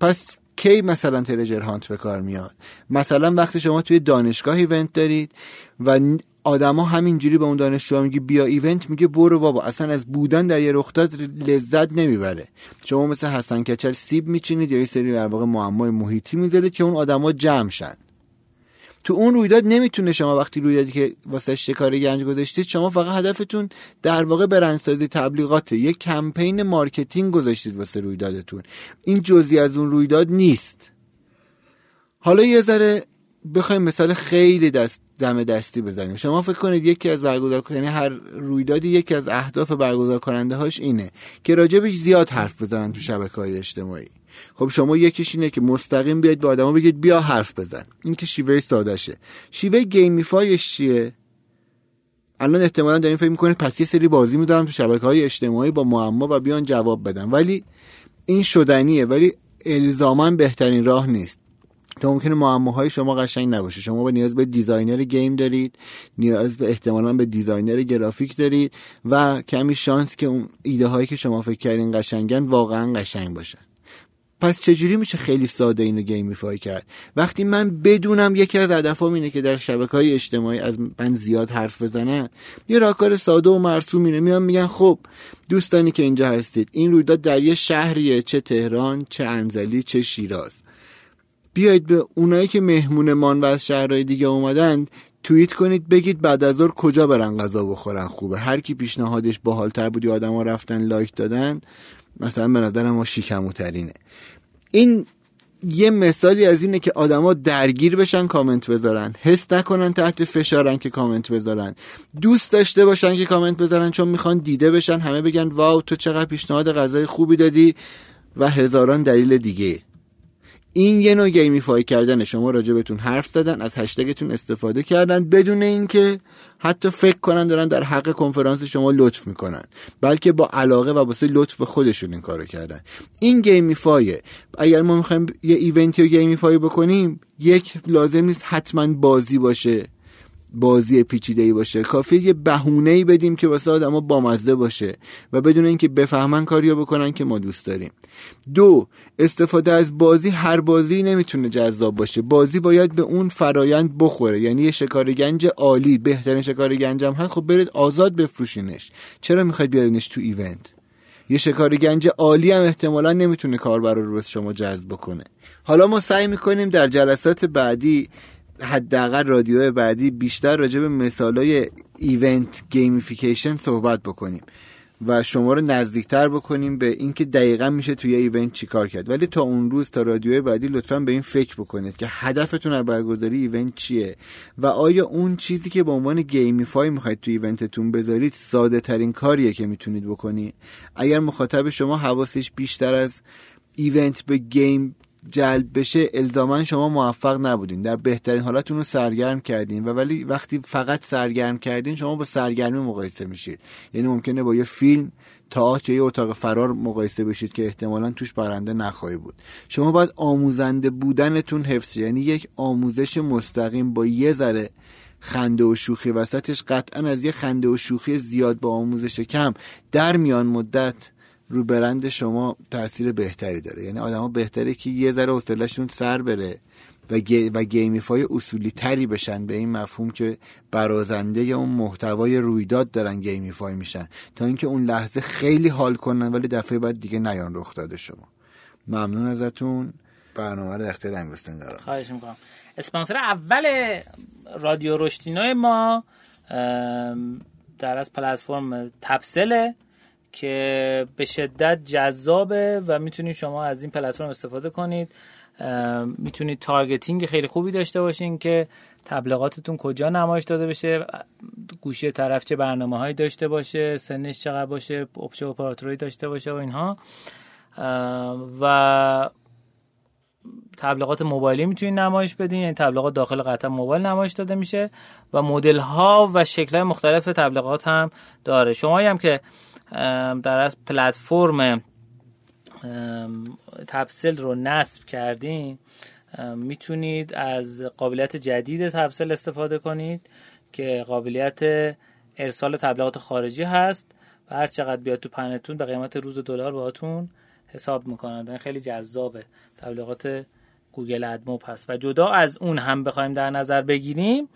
پس کی مثلا ترجر هانت به کار میاد؟ مثلا وقتی شما توی دانشگاه ایونت دارید و آدما همینجوری به اون دانشجو میگه بیا ایونت میگه برو بابا. اصلا از بودن در یه رخداد لذت نمی‌بره. شما مثل حسن کچل سیب میچینید یا یه سری در واقع معمای محیطی می‌ذارید که اون آدما جمع شن. تو اون رویداد نمی‌تونه شما وقتی رویدادی که واسه شکار گنج گذاشتید شما فقط هدفتون در واقع برندسازی تبلیغاته. یک کمپین marketing گذاشتید واسه رویدادتون. این جزی از اون رویداد نیست. حالا یه ذره بخوایم مثال خیلی دست دم دستی بزنیم. شما فکر کنید یکی از برگزار یعنی هر رویدادی یکی از اهداف برگزار کننده هاش اینه که راجبش زیاد حرف بزنن تو شبکه های اجتماعی. خب شما یکیش اینه که مستقیم بیاید به آدما بگید بیا حرف بزن. این که شیوه سادهشه. شیوه gamify ش چیه؟ الان احتمالا دارین فکر می‌کنید پس یه سری بازی میذارم تو شبکه های اجتماعی با معما و بیان جواب بدن. ولی این شدنیه. ولی الزاما بهترین راه نیست. تو ممکنه معماهای شما قشنگ نباشه. شما با نیاز به designer game دارید نیاز به احتمالا به designer گرافیک دارید و کمی شانس که اون ایده هایی که شما فکر کردین قشنگن واقعا قشنگ باشن. پس چجوری میشه خیلی ساده اینو gamify کرد؟ وقتی من بدونم یکی از هدفم اینه که در شبکه های اجتماعی از من زیاد حرف بزنن یه راهکار ساده و مرسوم اینه. میان میگن خب دوستانی که اینجا هستید این رویداد در یه شهریه چه تهران چه انزلی چه شیراز. بیایید به اونایی که مهمونمان و از شهرهای دیگه اومدند توییت کنید بگید بعد از ظهر کجا برن غذا بخورن؟ خوبه. هر کی پیشنهادش باحالتر بود آدما رفتن لایک دادن مثلا به نظر ما شیکموترینه. این یه مثالی از اینه که آدما درگیر بشن کامنت بذارن. حس نکنن تحت فشارن که کامنت بذارن. دوست داشته باشن که کامنت بذارن چون می‌خوان دیده بشن همه بگن wow تو چقدر پیشنهاد غذای خوبی دادی. و هزاران دلیل دیگه. این یه نوع gamify کردن شما راجبتون حرف زدن از هشتگتون استفاده کردن بدون اینکه حتی فکر کنن دارن در حق کنفرانس شما لطف می‌کنن بلکه با علاقه و واسه لطف به خودشون این کارو کردن. این gamify ه. اگر ما می‌خوایم یه event ی رو gamify بکنیم یک لازم نیست حتما بازی باشه. بازی پیچیده ای باشه. کافی یه بهونه ای بدیم که واسه آدما بامزه باشه و بدون اینکه بفهمن کاریو بکنن که ما دوست داریم. دو استفاده از بازی. هر بازی نمی‌تونه جذاب باشه. بازی باید به اون فرایند بخوره. یعنی یه شکار گنج عالی بهترین شکار گنجم هست. خب برید آزاد بفروشینش. چرا می‌خواید بیارینش تو event؟ یه شکار گنج عالی هم احتمالا نمی‌تونه کاربر رو به شما جذب بکنه. حالا ما سعی می‌کنیم در جلسات بعدی حداقل رادیو بعدی بیشتر راجع به مثالای event gamification صحبت بکنیم و شما رو نزدیکتر بکنیم به اینکه دقیقا میشه توی event چیکار کرد. ولی تا اون روز تا رادیوی بعدی لطفا به این فکر بکنید که هدفتون از برگزاری event چیه و آیا اون چیزی که به عنوان gamify می‌خواید توی event تون بذارید ساده ترین کاریه که می‌تونید بکنید؟ اگر مخاطب شما حواسش بیشتر از event به game جلب بشه الزاما شما موفق نبودین. در بهترین حالتون رو سرگرم کردین و ولی وقتی فقط سرگرم کردین شما با سرگرمی مقایسه میشید. یعنی ممکنه با یه فیلم تئاتر یا اتاق فرار مقایسه بشید که احتمالا توش برنده نخواهی بود. شما باید آموزنده بودنتون حفظ یعنی یک آموزش مستقیم با یه ذره خنده و شوخی وسطش قطعا از یه خنده و شوخی زیاد با آموزش کم در میان مدت رو برند شما تاثیر بهتری داره. یعنی آدما بهتره که یه ذره حوصله‌شون سر بره و, و gamify اصولی تری بشن به این مفهوم که برازنده یا اون محتوای رویداد دارن gamify میشن. تا اینکه اون لحظه خیلی حال کنن ولی دفعه بعد دیگه نیان رخداد شما. ممنون ازتون. برنامه رو اختیار امیرستان دارم خواهش می‌کنم. اسپانسر اول رادیو رشتینای ما در از پلتفرم تپسله که به شدت جذابه و می‌تونید شما از این پلتفرم استفاده کنید. می‌تونید targeting خیلی خوبی داشته باشین که تبلیغاتتون کجا نمایش داده بشه گوشی طرف چه برنامه هایی داشته باشه سنش چقدر باشه چه اپراتوری داشته باشه و اینها. و تبلیغات موبایلی می‌تونید نمایش بدین یعنی تبلیغات داخل قطعا موبایل نمایش داده میشه و مدل ها و شکل های مختلف تبلیغات هم داره. شما هم که در از پلتفرم تبسل رو نصب کردین می‌تونید از قابلیت جدید تبسل استفاده کنید که قابلیت ارسال تبلیغات خارجی هست و هر چقدر بیاد تو پنتون به قیمت روز دلار باهاتون حساب می‌کنن. این خیلی جذابه. تبلیغات گوگل ادموب هست. و جدا از اون هم بخوایم در نظر بگیریم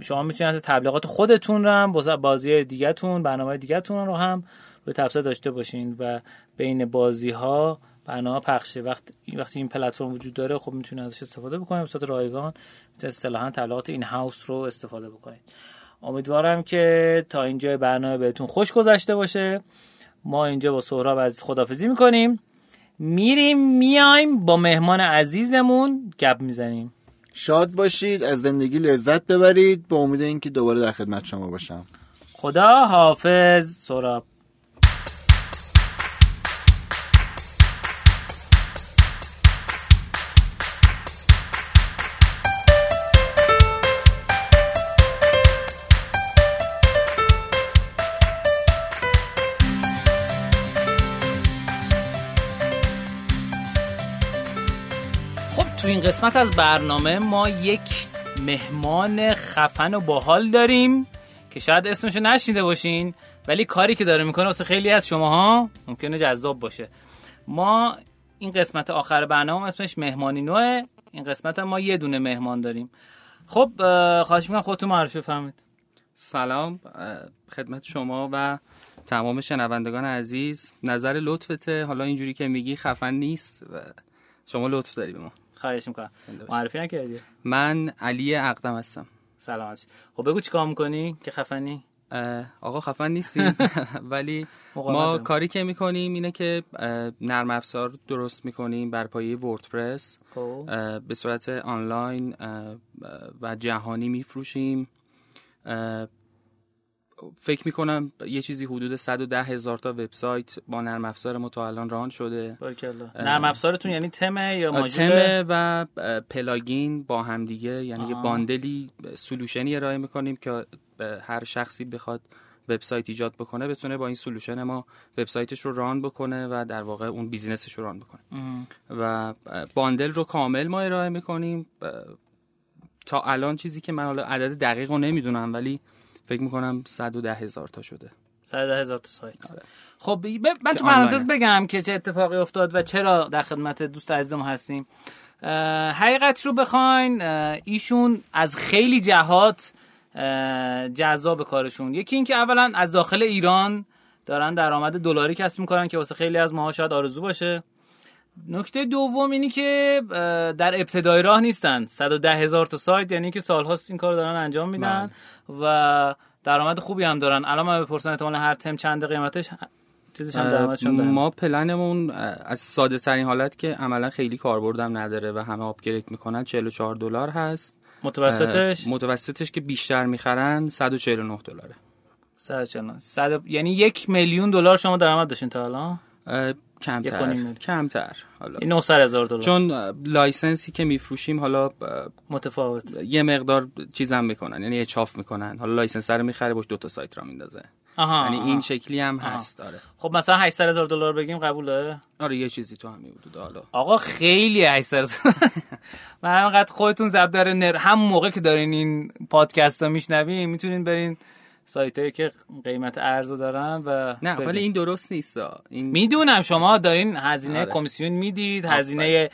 شما می‌تونید تبلیغات خودتون رو هم بازی دیگهتون برنامه دیگهتون رو هم روی تبصره داشته باشین و بین بازی ها برنامه پخشه وقت وقتی این پلتفرم وجود داره خب می‌تونید ازش استفاده بکنید. به رایگان می‌تونید اصطلاحا تبلیغات این هاوس رو استفاده بکنید. امیدوارم که تا اینجا برنامه بهتون خوش گذشته باشه. ما اینجا با سهراب از خدافزی می‌کنیم. میریم میایم با مهمان عزیزمون. گپ می‌زنیم. شاد باشید از زندگی لذت ببرید با امید اینکه دوباره در خدمت شما باشم. خدا حافظ. سراب قسمت از برنامه ما یک مهمان خفن و باحال داریم که شاید اسمشو نشنیده باشین ولی کاری که داره می‌کنه واسه خیلی از شماها ممکنه جذاب باشه. ما این قسمت آخر برنامه اسمش مهمانی نوعه. این قسمت ما یه دونه مهمان داریم. خب خواهش می‌کنم خودتون معرفی فهمید سلام خدمت شما و تمام شنوندگان عزیز. نظر لطفته. حالا اینجوری که میگی خفن نیست و شما لطف داری به ما. خواهش می‌کنم. معرفی نکردی؟ من علی اقدم هستم. سلام خب بگو چیکار می‌کنی؟ که خفنی؟ آقا خفن نیستیم ولی ما کاری که می‌کنیم اینه که نرم افزار درست می‌کنیم بر پایه وردپرس. خب. به صورت آنلاین و جهانی میفروشیم. فکر می‌کنم یه چیزی حدود 110 هزار تا وبسایت با نرم افزار ما تا الان ران شده. نرم افزارتون یعنی تمه یا ماجیک تمه و پلاگین با هم دیگه. یعنی یه bundle ی solution ی ارائه می‌کنیم که هر شخصی بخواد وبسایت ایجاد بکنه بتونه با این solution ما وبسایتش رو run بکنه و در واقع اون business ش رو run بکنه. و bundle رو کامل ما ارائه می‌کنیم. تا الان چیزی که من حالا عدد دقیق رو نمی‌دونم ولی فکر می‌کنم 110 هزار تا شده. 110 هزار تا سایت. آره. خب من تو پرانتز بگم که چه اتفاقی افتاد و چرا در خدمت دوست عزیزم هستیم. حقیقت رو بخواین ایشون از خیلی جهات جذاب کارشون. یکی اینکه اولا از داخل ایران دارن درآمد دلاری کسب می‌کنن که واسه خیلی از ماها شاید آرزو باشه. نکته دوم اینی که در ابتدای راه نیستن. 110 هزار تا سایت یعنی که سالهاست این کار دارن انجام میدن بله. و درآمد خوبی هم دارن. الان من بپرسن احتمال هر تم چند قیمتش چیزش هم درآمدشون ما پلنمون از ساده ترین حالت که عملا خیلی کاربردم نداره و همه upgrade می‌کنن 44 دلار هست. متوسطش؟ متوسطش که بیشتر می‌خرن 149 دلاره. 149 100 یعنی یک میلیون دلار شما درآمد داشتین تا الان؟ کمتر. کمتر. حالا. این 900 هزار دلار. چون license ی که میفروشیم حالا متفاوت. یه مقدار چیزم می‌کنن. یعنی چاف می‌کنن. حالا لایسنس رو می‌خره باش دو تا سایت را میندازه. یعنی این شکلی هم هست. آره. خب مثلا 800 هزار دلار بگیم قبوله؟ آره یه چیزی تو همین حدود حالا. آقا خیلی 800 من همینقدر خودتون زب داره نر... هم موقع که دارین این پادکست ها میشنوین می‌تونین برین سایت که قیمت ارزو دارن و نه ولی این درست نیست این می‌دونم شما دارین هزینه آره. کمیسیون می‌دید هزینه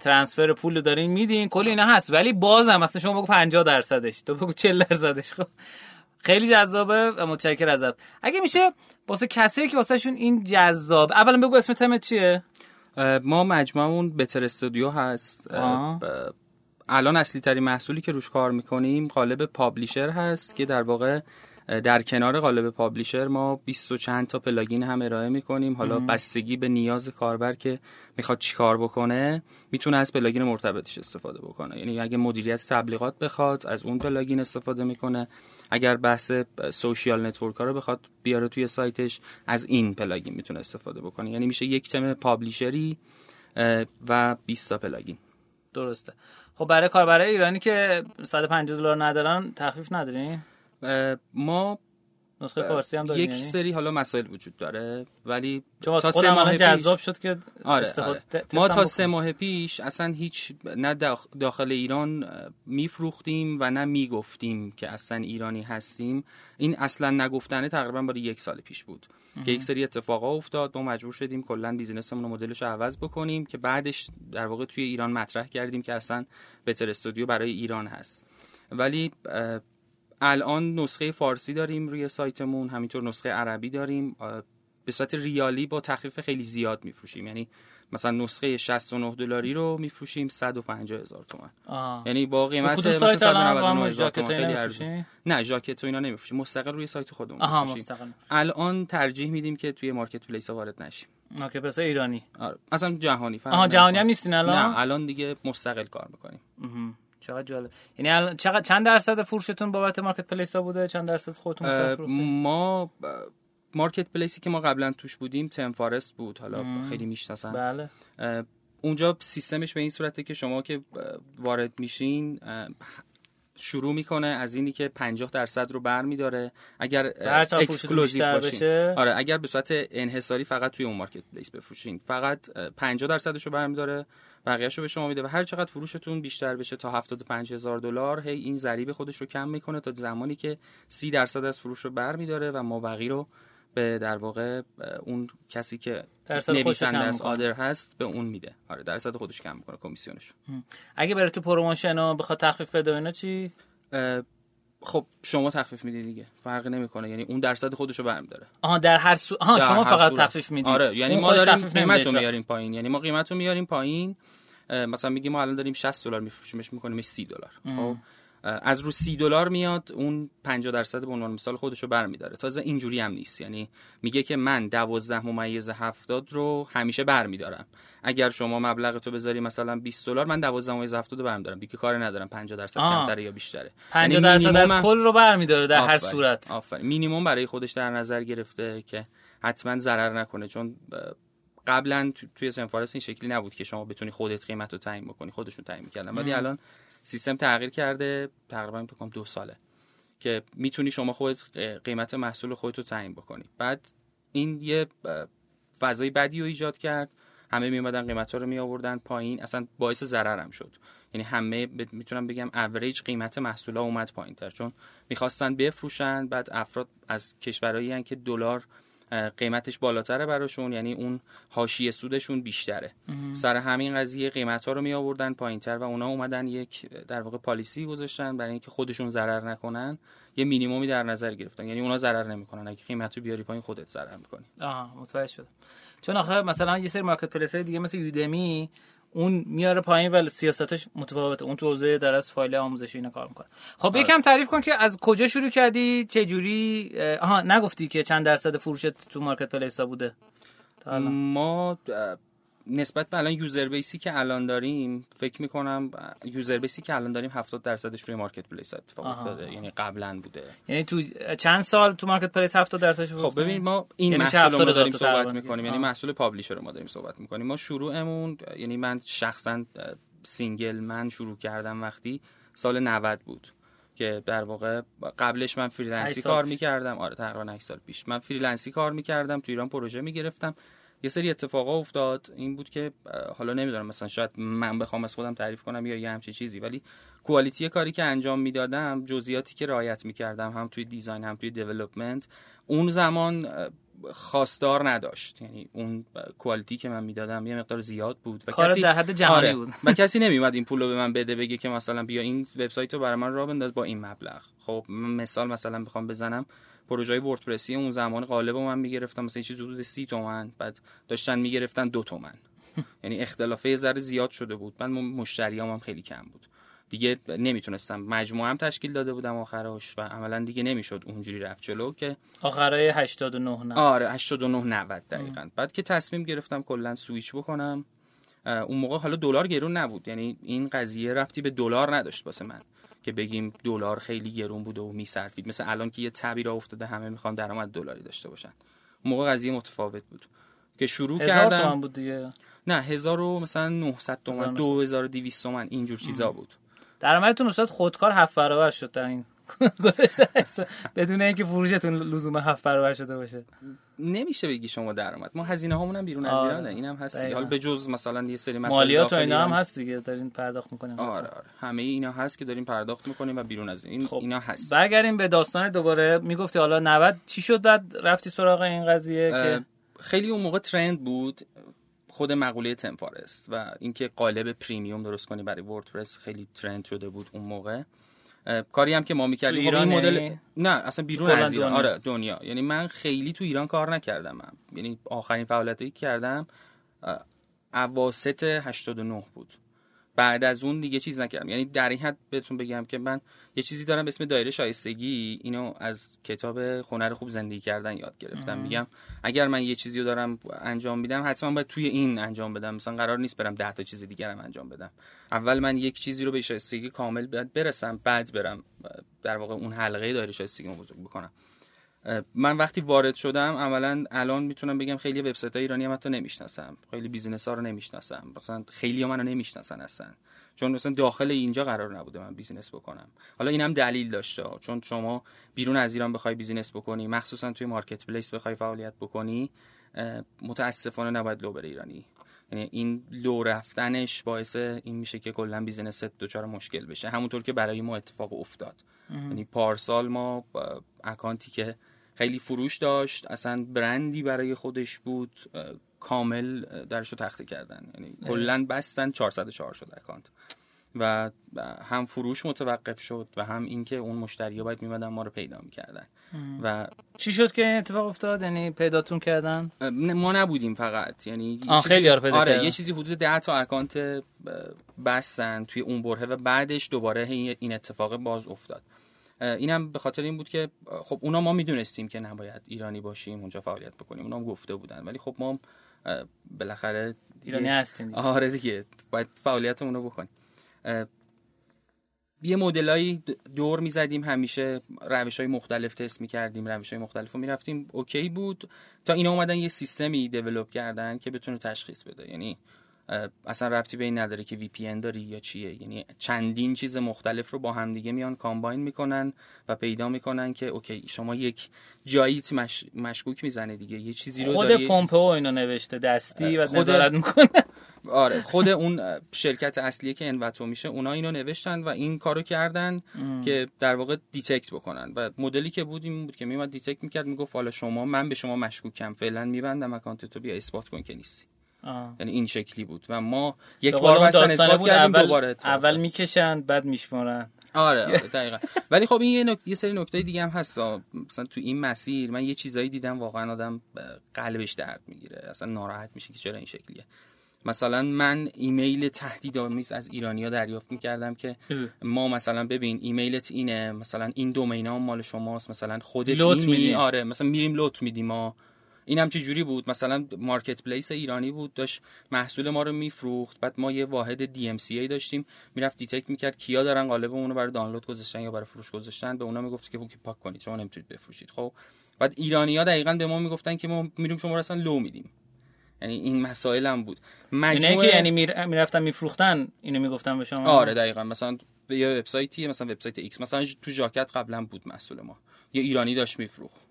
ترانسفر پول دارین میدین کل اینا هست ولی بازم مثلا شما بگو 50 درصدش تو بگو 40 درصدش خب. خیلی جذابه و متشکر ازت. اگه میشه واسه کسایی که واسهشون این جذاب اولا بگو اسم تم چیه؟ ما مجموعمون بتر استودیو هست. الان اصلی ترین محصولی که روش کار می‌کنیم قالب پابلیشر هست که در واقع در کنار قالب پابلیشر ما 20 و چند تا پلاگین هم ارائه می‌کنیم. حالا بستگی به نیاز کاربر که می‌خواد چیکار بکنه می‌تونه از پلاگین مرتبطش استفاده بکنه. یعنی اگه مدیریت تبلیغات بخواد از اون پلاگین استفاده می‌کنه. اگر بحث social network ها رو بخواد بیاره توی سایتش از این پلاگین می‌تونه استفاده بکنه. یعنی میشه یک تم پابلیشری و 20 تا پلاگین. درسته. خب برای کاربرای ایرانی که 150 دلار ندارن تخفیف ندارین؟ ما نسخه فارسی هم داریم یک یعنی؟ سری حالا مسائل وجود داره ولی تا سه ماه جذاب شد که آره, آره. ما تا سه ماه پیش اصلا هیچ نه داخل ایران میفروختیم و نه می‌گفتیم که اصلا ایرانی هستیم. این اصلا نگفتنه تقریبا برای یک سال پیش بود که یک سری اتفاقا افتاد. ما مجبور شدیم کلا بیزینسمون رو مدلش عوض بکنیم که بعدش در واقع توی ایران مطرح کردیم که اصلا بتر استودیو برای ایران هست. ولی الان نسخه فارسی داریم روی سایتمون همینطور نسخه عربی داریم. به صورت ریالی با تخفیف خیلی زیاد میفروشیم. یعنی مثلا نسخه 69 دلاری رو میفروشیم 150 هزار تومان. یعنی با قیمت مثلا 199 هزار تومان خیلی ارزون نه ژاکت و اینا نمیفروشیم. مستقل روی سایت خودمون آها مستقل الان ترجیح میدیم که توی marketplace وارد نشیم. marketplace ایرانی. آره اصلا جهانی آها جهانی هم نیستین الان؟ نه الان دیگه مستقل کار می‌کنیم. چقدر جالب. یعنی چقدر چند درصد فروشتون بابت marketplace ها بوده؟ چند درصد خودتون ما marketplace ی که ما قبلا توش بودیم تم فارست بود. حالا خیلی می‌شناسن. بله. اونجا سیستمش به این صورته که شما که وارد میشین شروع می‌کنه از اینی که 50 درصد رو بر میداره. اگر exclusive باشه آره اگر به صورت انحصاری فقط توی اون marketplace بفروشین. فقط 50 درصدش رو برمیداره بقیه‌شو رو به شما میده و هر چقدر فروشتون بیشتر بشه تا 75 هزار دلار هی این ضریب خودش رو کم می‌کنه تا زمانی که 30 درصد از فروش رو برمیداره و مابقی رو به در واقع اون کسی که نویسنده author هست به اون میده. آره درصد خودش کم می‌کنه commission ش. اگه بره تو promotion و بخواد تخفیف بده اینا چی؟ خب شما تخفیف میدی دیگه. فرق نمی‌کنه. یعنی اون درصد خودشو برمیداره. آها در هر سو... آها شما فقط تخفیف می‌دید آره یعنی ما داریم قیمتو میاریم پایین. یعنی ما قیمتو میاریم پایین. مثلا میگیم ما الان داریم 60 دلار میفروشیمش می‌کنیم 30 دلار. خب؟ از رو سی دلار میاد اون 50 درصد به عنوان مثال خودشو برمیداره. تازه اینجوری هم نیست. یعنی میگه که من 12 ممیز 70 رو همیشه برمیدارم. اگر شما مبلغ تو بذاری مثلا 20 دلار من 12 ممیز 70 رو برمیدارم. دیگه کار ندارم. 50 درصد کمتره یا بیشتره. 50 یعنی درصد از کل رو برمیداره در هر صورت. آفرین. مینیمم برای خودش در نظر گرفته که حتما ضرر نکنه. چون قبلا توی سنفارس این شکلی نبود که شما بتونی خودت قیمت رو تعیین بکنی خودشون تعیین می‌کردن. ولی الان سیستم تغییر کرده تقریبا فکر دو ساله که می‌تونی شما خودت قیمت محصول خودت رو تعیین بکنی. بعد این یه فضای بدی رو ایجاد کرد. همه میومدن قیمت ها رو می آوردن پایین. اصلا باعث ضررم شد. یعنی همه می‌تونم بگم اوریج قیمت محصول اومد پایین تر چون می‌خواستن بفروشن بعد افراد از کشورهایی که دلار قیمتش بالاتره براشون یعنی اون حاشیه سودشون بیشتره. سر همین قضیه قیمت ها رو می آوردن پایینتر و اونا اومدن یک در واقع policy گذاشتن برای اینکه خودشون ضرر نکنن. یه مینیمومی در نظر گرفتن. یعنی اونا ضرر نمی‌کنن. اگه قیمت رو بیاری پایین خودت ضرر می‌کنی. آها متوجه شدم. چون آخه مثلا یه سری marketplace دیگه مثل Udemy اون میاره پایین ولی سیاستش متفاوته. اون تو حوزه درس فایل آموزشی اینا کار می‌کنه. خب آره. یکم تعریف کن که از کجا شروع کردی؟ چه جوری؟ آها نگفتی که چند درصد فروشت تو marketplace ها بوده ما نسبت به الان user base ی که الان داریم فکر می‌کنم user base ی که الان داریم 70 درصدش روی marketplace اتفاق افتاده. یعنی قبلا بوده. یعنی تو چند سال تو marketplace 70 درصدش خب ببین ما این یعنی محصول رو داریم صحبت می‌کنیم. یعنی محصول Publisher رو ما داریم صحبت می‌کنیم. ما شروعمون یعنی من شخصا single من شروع کردم وقتی سال 90 بود که در واقع قبلش من freelance ی کار می‌کردم. آره تقریبا 8 سال پیش. من freelance ی کار می‌کردم تو ایران پروژه می‌گرفتم. یه سری اتفاقا افتاد. این بود که حالا نمی‌دونم مثلا شاید من بخوام از خودم تعریف کنم یا یه همچی چیزی ولی کوالیتی کاری که انجام می‌دادم جزئیاتی که رعایت می‌کردم هم توی دیزاین هم توی دیولپمنت اون زمان خواستار نداشت. یعنی اون کوالیتی که من می‌دادم یه مقدار زیاد بود و کسی در حد جهانی آره. بود. و کسی نمیومد این پول رو به من بده بگه که مثلا بیا این وبسایت رو برای من راه بنداز با این مبلغ. خب مثال مثلا بخوام بزنم. پروژه وردپرسی اون زمان قالب من می‌گرفتم مثلا چیز حدود سی تومن بعد داشتن می‌گرفتن دو تومن. یعنی اختلافه یه ذره زیاد شده بود. من مشتریام هم خیلی کم بود. دیگه نمی‌تونستم. مجموعه هم تشکیل داده بودم آخرش و عملا دیگه نمی‌شد اونجوری رفت جلو که آخرای 89 نه آره 89 90 دقیقا. بعد که تصمیم گرفتم کلا سویچ بکنم اون موقع حالا دلار گرون نبود. یعنی این قضیه رفتی به دلار نداشت واسه من. که بگیم دلار خیلی گرون بوده و میصرفید. مثل الان که یه تبیر افتاده همه می‌خوان درآمد دلاری داشته باشن. موقع قضیه متفاوت بود. که شروع کردم بود دیگه. نه هزار و مثلا 900 تومن 2200 تومن اینجور چیزا بود. درآمدتون استاد خودکار هفت برابر شد در این گذاشته بدون اینکه فروشتون لزوم هفت برابر شده باشه. نمیشه بگی شما درآمد. ما هزینه هامون هم بیرون از آره. ایرانه. اینم هست حالا به جز مثلا یه سری مسائل مالیات و اینا هم هست دیگه. دارین پرداخت می‌کنیم. آره آره. همه اینا هست که داریم پرداخت می‌کنیم و بیرون از این خب. اینا هست. برگردیم به داستان دوباره. می‌گفتی حالا 90 چی شد بعد رفتی سراغ این قضیه که خیلی اون موقع ترند بود. خود مقوله تمپارست و اینکه قالب پریمیوم درست کنی برای وردپرس خیلی ترند شده بود اون موقع. کاری هم که ما می‌کردیم. خب این مدل نه اصلا بیرون از ایران. آره دنیا. یعنی من خیلی تو ایران کار نکردم. هم. یعنی آخرین فعالیتی که کردم اواسط 89 بود. بعد از اون دیگه چیز نکردم. یعنی در این حد بهتون بگم که من یه چیزی دارم به اسم دایره شایستگی. اینو از کتاب هنر خوب زندگی کردن یاد گرفتم. میگم اگر من یه چیزی رو دارم انجام میدم حتما باید توی این انجام بدم. مثلا قرار نیست برم ده تا چیز دیگرم انجام بدم. اول من یک چیزی رو به شایستگی کامل برسم بعد برم در واقع اون حلقه دایره شایستگی رو بزرگ بکنم. من وقتی وارد شدم عملا الان می‌تونم بگم خیلی وبسایت های ایرانی هم حتی نمی‌شناسم. خیلی business ها رو نمی‌شناسم. مثلا خیلی ها منو نمی‌شناسن اصلا. چون مثلا داخل اینجا قرار نبوده من business بکنم. حالا اینم دلیل داشته. چون شما بیرون از ایران بخوای business بکنی مخصوصا توی marketplace بخوای فعالیت بکنی متاسفانه نباید لو بره ایرانی. یعنی این لو رفتنش باعث این میشه که کلا business ت دچار مشکل بشه. همونطور که برای ما اتفاق افتاد. یعنی پارسال ما account ی که خیلی فروش داشت. اصلا برندی برای خودش بود کامل درشو تخته کردن. یعنی کلا بستن 404 شد account. و هم فروش متوقف شد و هم اینکه اون مشتری باید میمدن ما رو پیدا می‌کردن. و چی شد که این اتفاق افتاد؟ یعنی پیداتون کردن؟ ما نبودیم فقط. یعنی خیلی رو پیدا آره یه چیزی حدود 10 تا اکانت بستن توی اون برهه و بعدش دوباره این اتفاق باز افتاد. اینم به خاطر این بود که خب اونا ما می‌دونستیم که نباید ایرانی باشیم اونجا فعالیت بکنیم اونا هم گفته بودن. ولی خب ما بالاخره ایرانی هستیم آره دیگه باید فعالیتمون رو بکنیم. یه مدلایی دور می‌زدیم همیشه روش های مختلف تست می‌کردیم روش های مختلف رو می‌رفتیم. okay بود. تا اینا اومدن یه سیستمی develop کردن که بتونه تشخیص بده. یعنی اصلا ربطی به این نداره که VPN داری یا چیه. یعنی چندین چیز مختلف رو با همدیگه میان combine می‌کنن و پیدا می‌کنن که okay شما یک جاییت مش... مشکوک می‌زنه دیگه. یه چیزی رو خود داری... پومپو اینو نوشته دستی و خود... نظارت می‌کنه. آره خود اون شرکت اصلی که Envato میشه اونا اینو نوشتن و این کارو کردن ام. که در واقع detect بکنن. و مدلی که بود این بود که میومد detect می‌کرد می‌گفت حالا شما من به شما مشکوکم فعلا میبندم account تو بیا اثبات کن که نیستی. یعنی این شکلی بود. و ما یک بار بستن اثبات کردیم اول دوباره اول می‌کشن بعد میشمارن. آره, آره دقیقا. ولی خب این یه, نک... یه سری نکته دیگه هم هست. مثلا تو این مسیر من یه چیزایی دیدم واقعا آدم قلبش درد می‌گیره. اصلا ناراحت میشه که چرا این شکلیه. مثلا من ایمیل تهدیدآمیز از ایرانیا دریافت می‌کردم که ما مثلا ببین ایمیلت اینه مثلا این دومینا مال شماست مثلا خودت این آره مثلا میریم لوت میدیم. ما این هم چه جوری بود؟ مثلا مارکت پلیس ایرانی بود داشت محصول ما رو میفروخت بعد ما یه واحد DMCA داشتیم می‌رفت detect می‌کرد کیا دارن قالبمون رو برای دانلود گذاشتن یا برای فروش گذاشتن به اونا می‌گفت که اوکی پاک کنید شما نمی‌تونید بفروشید. خب بعد ایرانیا دقیقا به ما می‌گفتن که ما میریم شما رو اصلا لو میدیم. یعنی این مسائل هم بود. مجموعه که یعنی می‌رفتن میفروختن اینو می‌گفتن به شما؟ آره دقیقا. مثلا یه وبسایتی مثلا وبسایت X مثلا تو ژاکت قبلا بود محصول ما. یه ایرانی داشت میفروخت.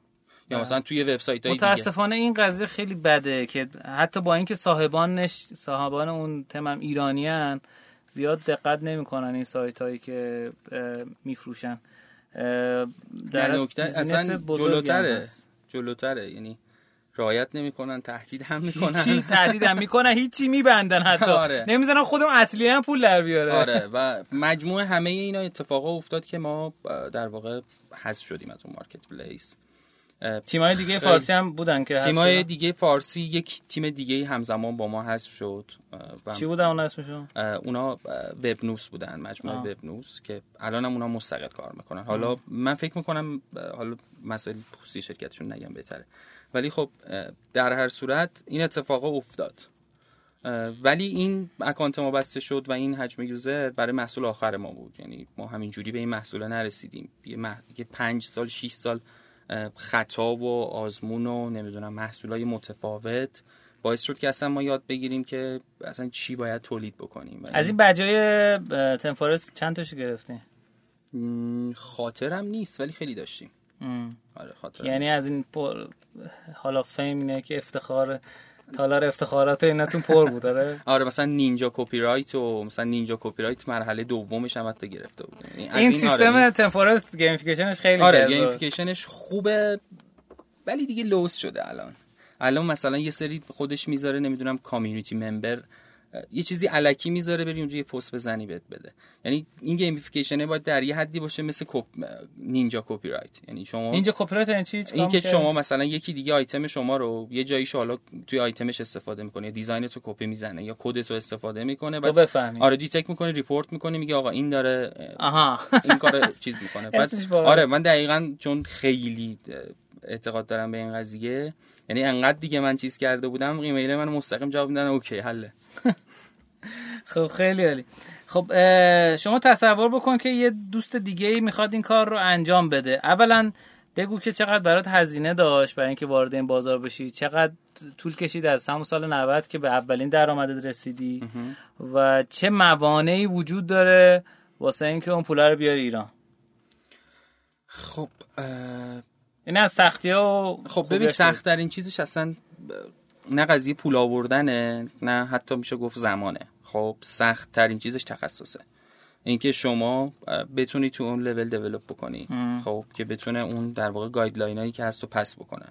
یا مثلا توی وبسایت های متاسفانه این قضیه خیلی بده که حتی با اینکه صاحبانش صاحبان اون تمام ایرانیان زیاد دقت نمی‌کنن این سایت هایی که میفروشن. در نکته اصلا جلوتره. جلوتره. یعنی رعایت نمی‌کنن تهدید هم می‌کنن. هیچی تهدید هم می‌کنن هیچی میبندن حتی. آره. نمی‌زنن خودم اصلی هم پول در بیاره. آره. و مجموع همه اینا اتفاقا افتاد که ما در واقع حذف شدیم از اون مارکت پلیس تیمای دیگه فارسی هم بودن که تیمای دیگه فارسی یک تیم دیگه همزمان با ما حذف شد. چی بودن اون اسمشون؟ اونا وب نوس بودن مجموعه وب نوس که الان هم اونا مستقل کار می‌کنن. حالا من فکر می‌کنم حالا مسائل خصوصی شرکتشون نگم بهتره. ولی خب در هر صورت این اتفاق افتاد. ولی این اکانت ما بسته شد و این حجم یوزر برای محصول آخر ما بود. یعنی ما همینجوری به این محصول نرسیدیم. یه, مح... یه پنج سال 6 سال خطا و آزمون و نمی‌دونم محصولای متفاوت باعث شد که اصلا ما یاد بگیریم که اصلا چی باید تولید بکنیم. از این بجای تنفورس چند تاشو گرفتیم خاطرم نیست ولی خیلی داشتیم. آره خاطر یعنی از این پر... حالا فیم اینه که افتخار تالار افتخارات اینتون پر بود آره. آره مثلا نینجا کپی رایت و مثلا نینجا کپی رایت مرحله دومش هم حتی گرفته بود. یعنی این, این سیستم آره ThemeForest gamificationش خیلی آره gamificationش خوبه ولی دیگه لوس شده الان. الان مثلا یه سری خودش می‌ذاره نمی‌دونم community member یه چیزی الکی می‌ذاره بری اونجا یه پست بزنی بهت بده. یعنی این gamification باید در یه حدی باشه مثل کپ... ninja copyright یعنی شما نینجا کپی رایت یعنی چی؟ این که شما مثلا یکی دیگه آیتم شما رو یه جاییش حالا توی itemش استفاده می‌کنه یا design تو کپی می‌زنه یا کدتو استفاده می‌کنه بعد بفهمی. آره detect می‌کنه report می‌کنه میگه آقا این داره آها. این کار چیز می‌کنه. بعد آره من دقیقا چون خیلی اعتقاد دارم به این قضیه. یعنی انقدر دیگه من چیز کرده بودم ایمیل من مستقیم جواب میدن اوکی حله. خب خیلی عالی. خب شما تصور بکن که یه دوست دیگه ای می‌خواد این کار رو انجام بده. اولا بگو که چقدر برات هزینه داشت برای اینکه وارد این بازار بشی. چقدر طول کشید از همون سال 90 که به اولین درآمدت رسیدی؟ و چه موانعی وجود داره واسه اینکه اون پول رو بیاری ایران؟ خب این از سختی ها خب ببین سخت در این چیزش اصلا نه قضیه پول آوردنه نه حتی میشه گفت زمانه. خب سخت ترین چیزش تخصصه. اینکه شما بتونی تو اون لول دیولپ بکنی خب که بتونه اون در واقع گایدلاینایی که هست رو پس بکنه.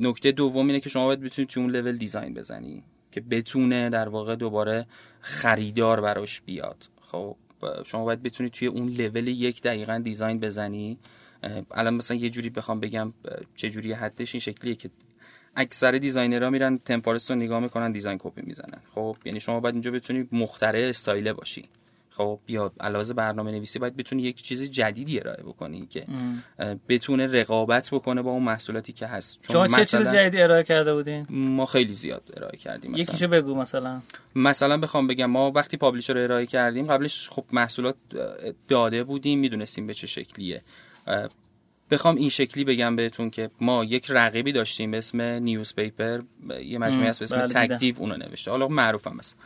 نکته دوم اینه که شما باید بتونی تو اون لول دیزاین بزنی که بتونه در واقع دوباره خریدار براش بیاد. خب شما باید بتونی توی اون لول یک دقیقا design بزنی الان مثلا یه جوری بخوام بگم چه جوری حدش این شکلیه که اکثر designerها میرن ThemeForest رو نگاه می‌کنن design کپی می‌زنن. خب یعنی شما باید اینجا بتونی مخترع استایله باشی. خب یا علاوه برنامه نویسی باید بتونی یک چیز جدیدی ارائه بکنی که بتونه رقابت بکنه با اون محصولاتی که هست. شما چه چیز جدیدی ارائه کرده بودین؟ ما خیلی زیاد ارائه کردیم مثلا. یکیشو بگو مثلا. مثلا بخوام بگم ما وقتی Publisher رو ارائه کردیم قبلش خب محصولات داده بودیم می‌دونستیم به چه شکلیه. بخوام این شکلی بگم بهتون که ما یک رقیبی داشتیم به اسم Newspaper یه مجموعه هست به اسم بله، tagDiv اونو نوشته. حالا معروفم هست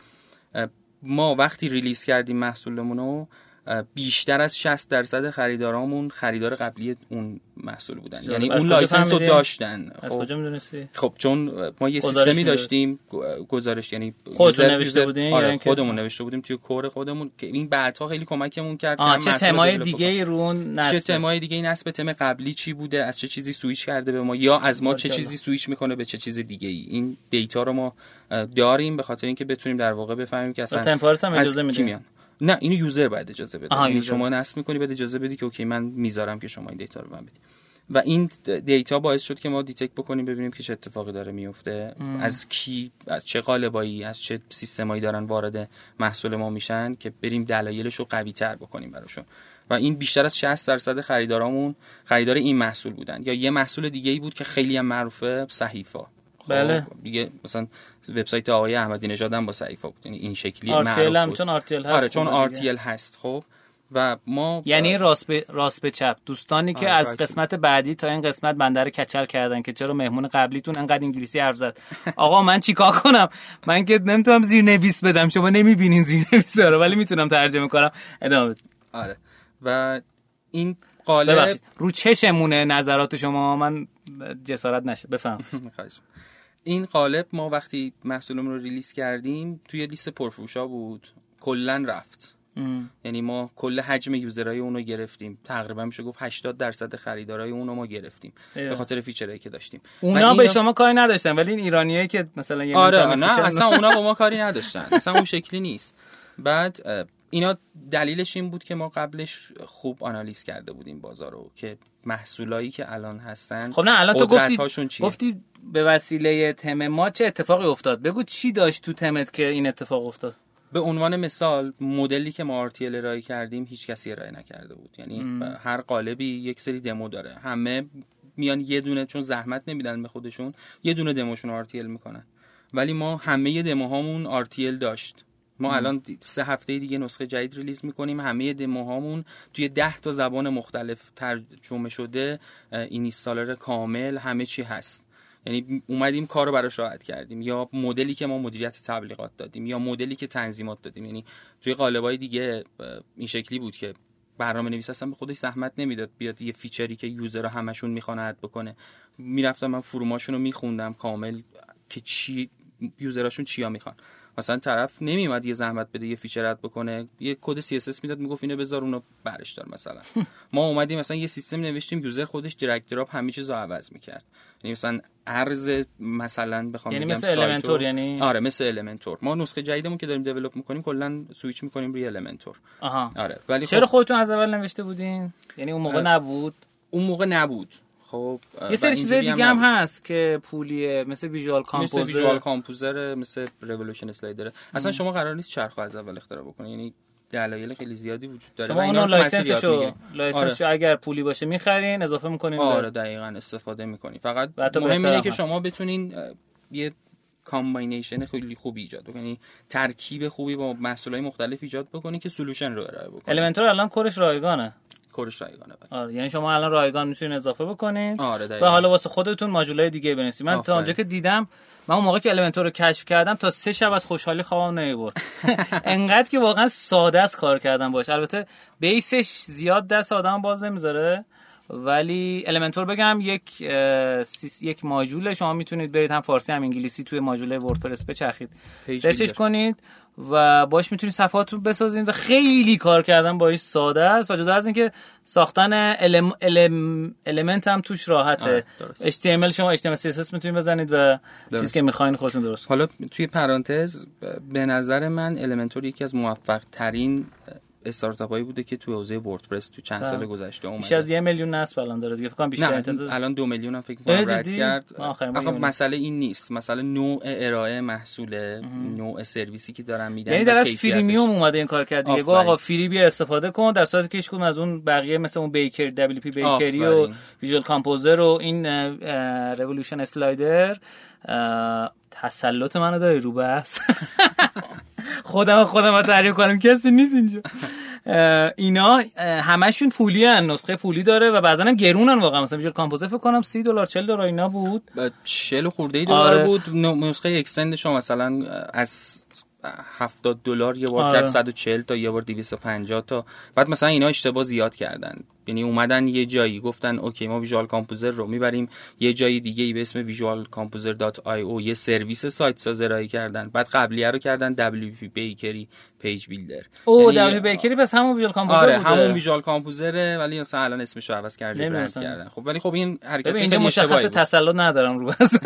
ما وقتی release کردیم محصولمون رو بیشتر از 60 درصد خریدارامون خریدار قبلی اون محصول بودن. یعنی اون license رو داشتن. از خب. کجا می‌دونستی؟ خب چون ما یه سیستمی داشتیم گزارش یعنی خودمون نوشته بودیم آره خودمون نوشته بودیم توی core خودمون که این بعدها خیلی کمکمون کرد که چه themeای دیگه ای run نصب چه themeای دیگه نصب تم قبلی چی بوده؟ از چه چیزی سویچ کرده به ما؟ یا از ما چه چیزی سویچ می‌کنه به چه چیز دیگه ای این data رو ما داریم به خاطر اینکه بتونیم در واقع بفهمیم که اصلا ThemeForest هم اجازه میده نه اینو user باید اجازه بده. یعنی شما نصب می‌کنی بعد اجازه بدی که okay من می‌ذارم که شما این data رو من بدی. و این دیتا باعث شد که ما دیتک بکنیم ببینیم که چه اتفاقی داره میفته از کی از چه قالبایی از چه سیستمایی دارن وارد محصول ما میشن که بریم دلایلش رو قوی تر بکنیم براشون. و این بیشتر از 60 درصد خریدارامون خریدار این محصول بودن. یا یه محصول دیگه ای بود که خیلی هم معروفه صحیفه بله. دیگه مثلا وبسایت آقای احمدی نژاد هم با صحیفه بود. یعنی این شکلی معروف هم چون RTL هست آره چون RTL هست خب. و ما یعنی راست به راست به چپ. دوستانی که آره از قسمت بعدی تا این قسمت بنده کچل کردن که چرا مهمون قبلیتون انقدر انگلیسی حرف زد. آقا من چیکار کنم؟ من که نمی‌تونم زیر نویس بدم. شما نمی‌بینین زیر نویس رو ولی می‌تونم ترجمه کنم. ادامه آره. و این قالب رو چشمونه نظرات شما. من جسارت نشه. بفهم این قالب ما وقتی محصولمون رو ریلیز کردیم توی لیست پرفروشا بود. کلا رفت. یعنی ما کل حجم یوزرهای اونو گرفتیم. تقریبا میشه گفت 80 درصد خریدارای اونو ما گرفتیم. به خاطر فیچرهایی که داشتیم. اونا به شما کاری نداشتن ولی این ایرانیایی که مثلا یه آره نه اصلا اونا با ما کاری نداشتن. اصلا اون شکلی نیست. بعد اینا دلیلش این بود که ما قبلش خوب آنالیز کرده بودیم بازار رو که محصولایی که الان هستن خب نه الان تو گفتی گفتی به وسیله تم ما چه اتفاقی افتاد؟ بگو چی داشت تو تمت که این اتفاق افتاد؟ به عنوان مثال مدلی که ما RTL ارائه کردیم هیچ کسی ارائه نکرده بود. یعنی هر قالبی یک سری دمو داره. همه میان یه دونه چون زحمت نمیدن به خودشون یه دونه دموشون RTL می‌کنن. ولی ما همه دموهامون RTL داشت. ما الان سه هفته دیگه نسخه جدید ریلیز می‌کنیم. همه دموهامون توی ده تا زبان مختلف ترجمه شده. اینستالر کامل همه چی هست. یعنی اومدیم کار رو براش راحت کردیم. یا مدلی که ما مدیریت تبلیغات دادیم یا مدلی که تنظیمات دادیم. یعنی توی قالبای دیگه این شکلی بود که برنامه نویس اصلا به خودش زحمت نمی‌داد. بیاد یه featureی که user همشون می‌خوان add بکنه. می‌رفتم من forumاشون رو میخوندم کامل که چی userاشون چیا می‌خوان. مثلا طرف نمیومد یه زحمت بده یه feature بکنه یه کد CSS می‌داد می‌گفت اینو بذار اونو برش دار مثلا. ما اومدیم مثلا یه سیستم نوشتیم user خودش drag drop همه چیزو عوض می‌کرد. یعنی مثلا ارز مثلا بخوام یعنی مثل Elementor یعنی؟ آره مثل Elementor ما نسخه جدیدمون که داریم develop می‌کنیم کلا سویچ می‌کنیم روی Elementor آها. آره ولی چرا خب... خودتون از اول نوشته بودین؟ یعنی اون موقع نبود؟ اون موقع نبود. خب یه سری چیزای دیگه هم هست که پولیه مثل Visual Composer. مثل Visual Composer مثل Revolution Slider اصلا شما قرار نیست چرخ از اول اختراع بکنید یعنی دلایل خیلی زیادی وجود داره. شما اون licenseشو licenseشو اگر پولی باشه می‌خرین اضافه می‌کنین آره دقیقاً استفاده می‌کنین فقط مهم اینه که شما بتونین یه combination خیلی خوبی ایجاد بکنی. ترکیب خوبی با محصولات مختلف ایجاد بکنی که solution رو ارائه بکنی. Elementor الان coreش رایگانه. coreش رایگانه بله. آره یعنی شما الان رایگان می‌تونین اضافه بکنین. آره و حالا واسه خودتون moduleای دیگه بنویسید. من تا اونجا که دیدم من اون موقع که Elementor رو کشف کردم تا سه شب از خوشحالی خوابم نمی‌برد انقدر که واقعا ساده است کار کردن باش. البته baseش زیاد دست آدم باز نمی‌ذاره. ولی Elementor بگم یک یک ماژول شما می‌تونید برید هم فارسی هم انگلیسی توی module WordPress بچرخید. searchش کنید و باش می‌تونید صفحاتون بسازید و خیلی کار کردن باش ساده است. و جدا از اینکه ساختن الم... الم... element هم توش راحته. HTML شما HTML CSS می‌تونید بزنید و چیزی که می‌خواین خودتون درست حالا توی پرانتز به نظر من Elementor یکی از موفق ترین استارتاپ هایی بوده که تو حوزه WordPress تو چند سال گذشته اومده. بیش از یه میلیون نصب الان داره. فکر کنم بیشتر الان دو میلیون هم فکر کنم رد کرد. آخه مسئله این نیست. مسئله نوع ارائه محصول نوع سرویسی که دارن میدن یعنی در از freemium اومده این کار کرد دیگه. آقا free بیا استفاده کن در صورتی که هیچ از اون بقیه مثل اون Baker WPBakery و Visual Composer و این Revolution Slider تسلط منو داری رو باش خودم خودم تعریف کنم. کسی نیست اینجا. اینا همشون پولی‌ان نسخه پولی داره و بعضا هم گرونن واقعا. مثلا Visual Composer فکر کنم 30 دلار 40 دلار اینا بود. 40 خورده ای دلار آره. بود. نسخه extend شما مثلا از 70 دلار یه بار آره. کرد 140 تا یه بار 250 تا. بعد مثلا اینا اشتباه زیاد کردن. یعنی اومدن یه جایی گفتن okay ما Visual Composer رو می‌بریم. یه جای دیگه ای به اسم Visual Composer dot io یه سرویس سایت ساز ارائه کردن. بعد قبلیه رو کردن WPBakery Page Builder او یعنی دبلیو بیکری پس همون Visual Composer آره بوده. همون Visual Composer ه ولی مثلا الان اسمش رو عوض کرده برند کردن. خب ولی خب این حرکت اینجا مشخص تسلط ندارم رو باش.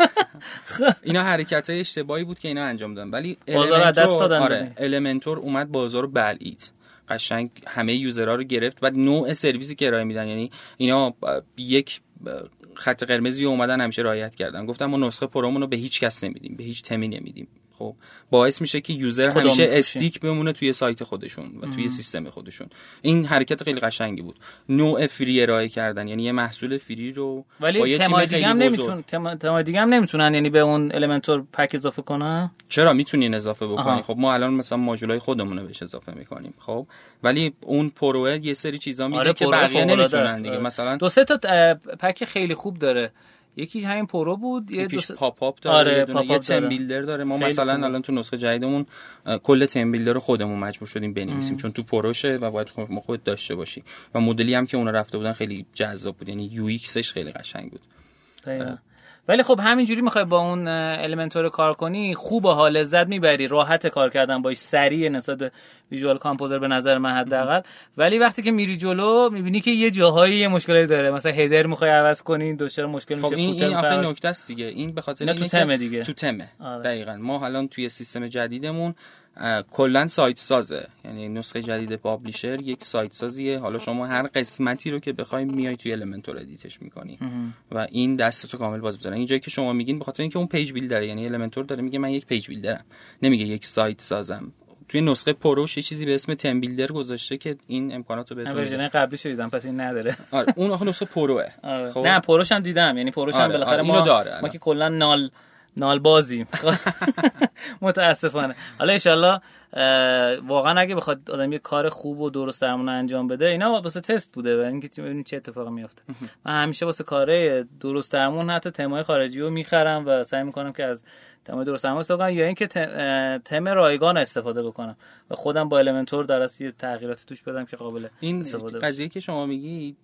اینا حرکت های اشتباهی بود که اینا انجام دادن. ولی بازار دست دادن آره Elementor اومد بازار بلعید. قشنگ همه userها رو گرفت و نوع سرویسی که ارائه میدن. یعنی اینا یک خط قرمزی اومدن همیشه رعایت کردن. گفتم ما نسخه proمون رو به هیچ کس نمیدیم به هیچ themeی نمیدیم. خب باعث میشه که user همیشه stick بمونه توی سایت خودشون و توی سیستم خودشون. این حرکت خیلی قشنگی بود. نوع free ارائه کردن یعنی یه محصول free رو ولی themeای دیگه هم نمیتون تمای دیگه هم نمی‌تونن یعنی به اون Elementor pack اضافه کنن؟ چرا می‌تونین اضافه بکنی خب ما الان مثلا ماژولای خودمون رو بهش اضافه می‌کنیم خب؟ ولی اون Pro ه یه سری چیزا میده آره که بقیه نمی‌تونن دیگه. مثلا دو سه تا pack خیلی خوب داره. یکی همین Pro بود یه دو pop-up داره آره پاپ یه theme builder داره. ما مثلا الان تو نسخه جدیدمون کل theme builder رو خودمون مجبور شدیم بنویسیم چون تو Pro شه و باید ما خود داشته باشی. و مدلی هم که اونا رفته بودن خیلی جذاب بود. یعنی UX ش خیلی قشنگ بود. ولی خب همینجوری می‌خوای با اون Elementor کار کنی خوب و حال لذت می‌بری. راحت کار کردن باش سریع نسبت Visual Composer به نظر من حداقل. ولی وقتی که میری جلو می‌بینی که یه جاهایی یه مشکلی داره. مثلا header می‌خوای عوض کنی دچار مشکل خب میشه این این آخه نکته است دیگه. این به خاطر تو تمه دیگه. تو تمه. آره. دقیقاً. ما الان توی سیستم جدیدمون کلا سایت سازه یعنی نسخه جدید Publisher یک سایت سازیه حالا شما هر قسمتی رو که بخوای میای توی Elementor edit ش می‌کنی. و این دستتو کامل باز بذاره این جایی که شما میگین به خاطر اینکه اون page builder ه یعنی Elementor داره میگه من یک page builder م نمیگه یک سایت سازم. توی نسخه Pro ش یه چیزی به اسم theme builder گذاشته که این امکانات رو بهتون version قبلی شدیدم پس این نداره. آره اون آخه نسخه Pro ه آره. خب؟ نه Pro ش هم دیدم. یعنی Pro ش هم آره. بالاخره آره. ما داره. ما که کلا null نال بازیم متاسفانه. حالا انشالله واقعا اگه بخواد آدم یه کار خوب و درست درمون انجام بده اینا واسه تست بوده و اینکه ببینیم چه اتفاقی میفته من همیشه واسه کاره درست درمون حتی تمای خارجی رو می‌خرم و سعی می‌کنم که از تمای درست درمون استفاده یا اینکه تم رایگان استفاده بکنم و خودم با المنتور در یه تغییراتی توش بدم که قابل این استفاده قضیه که شما میگی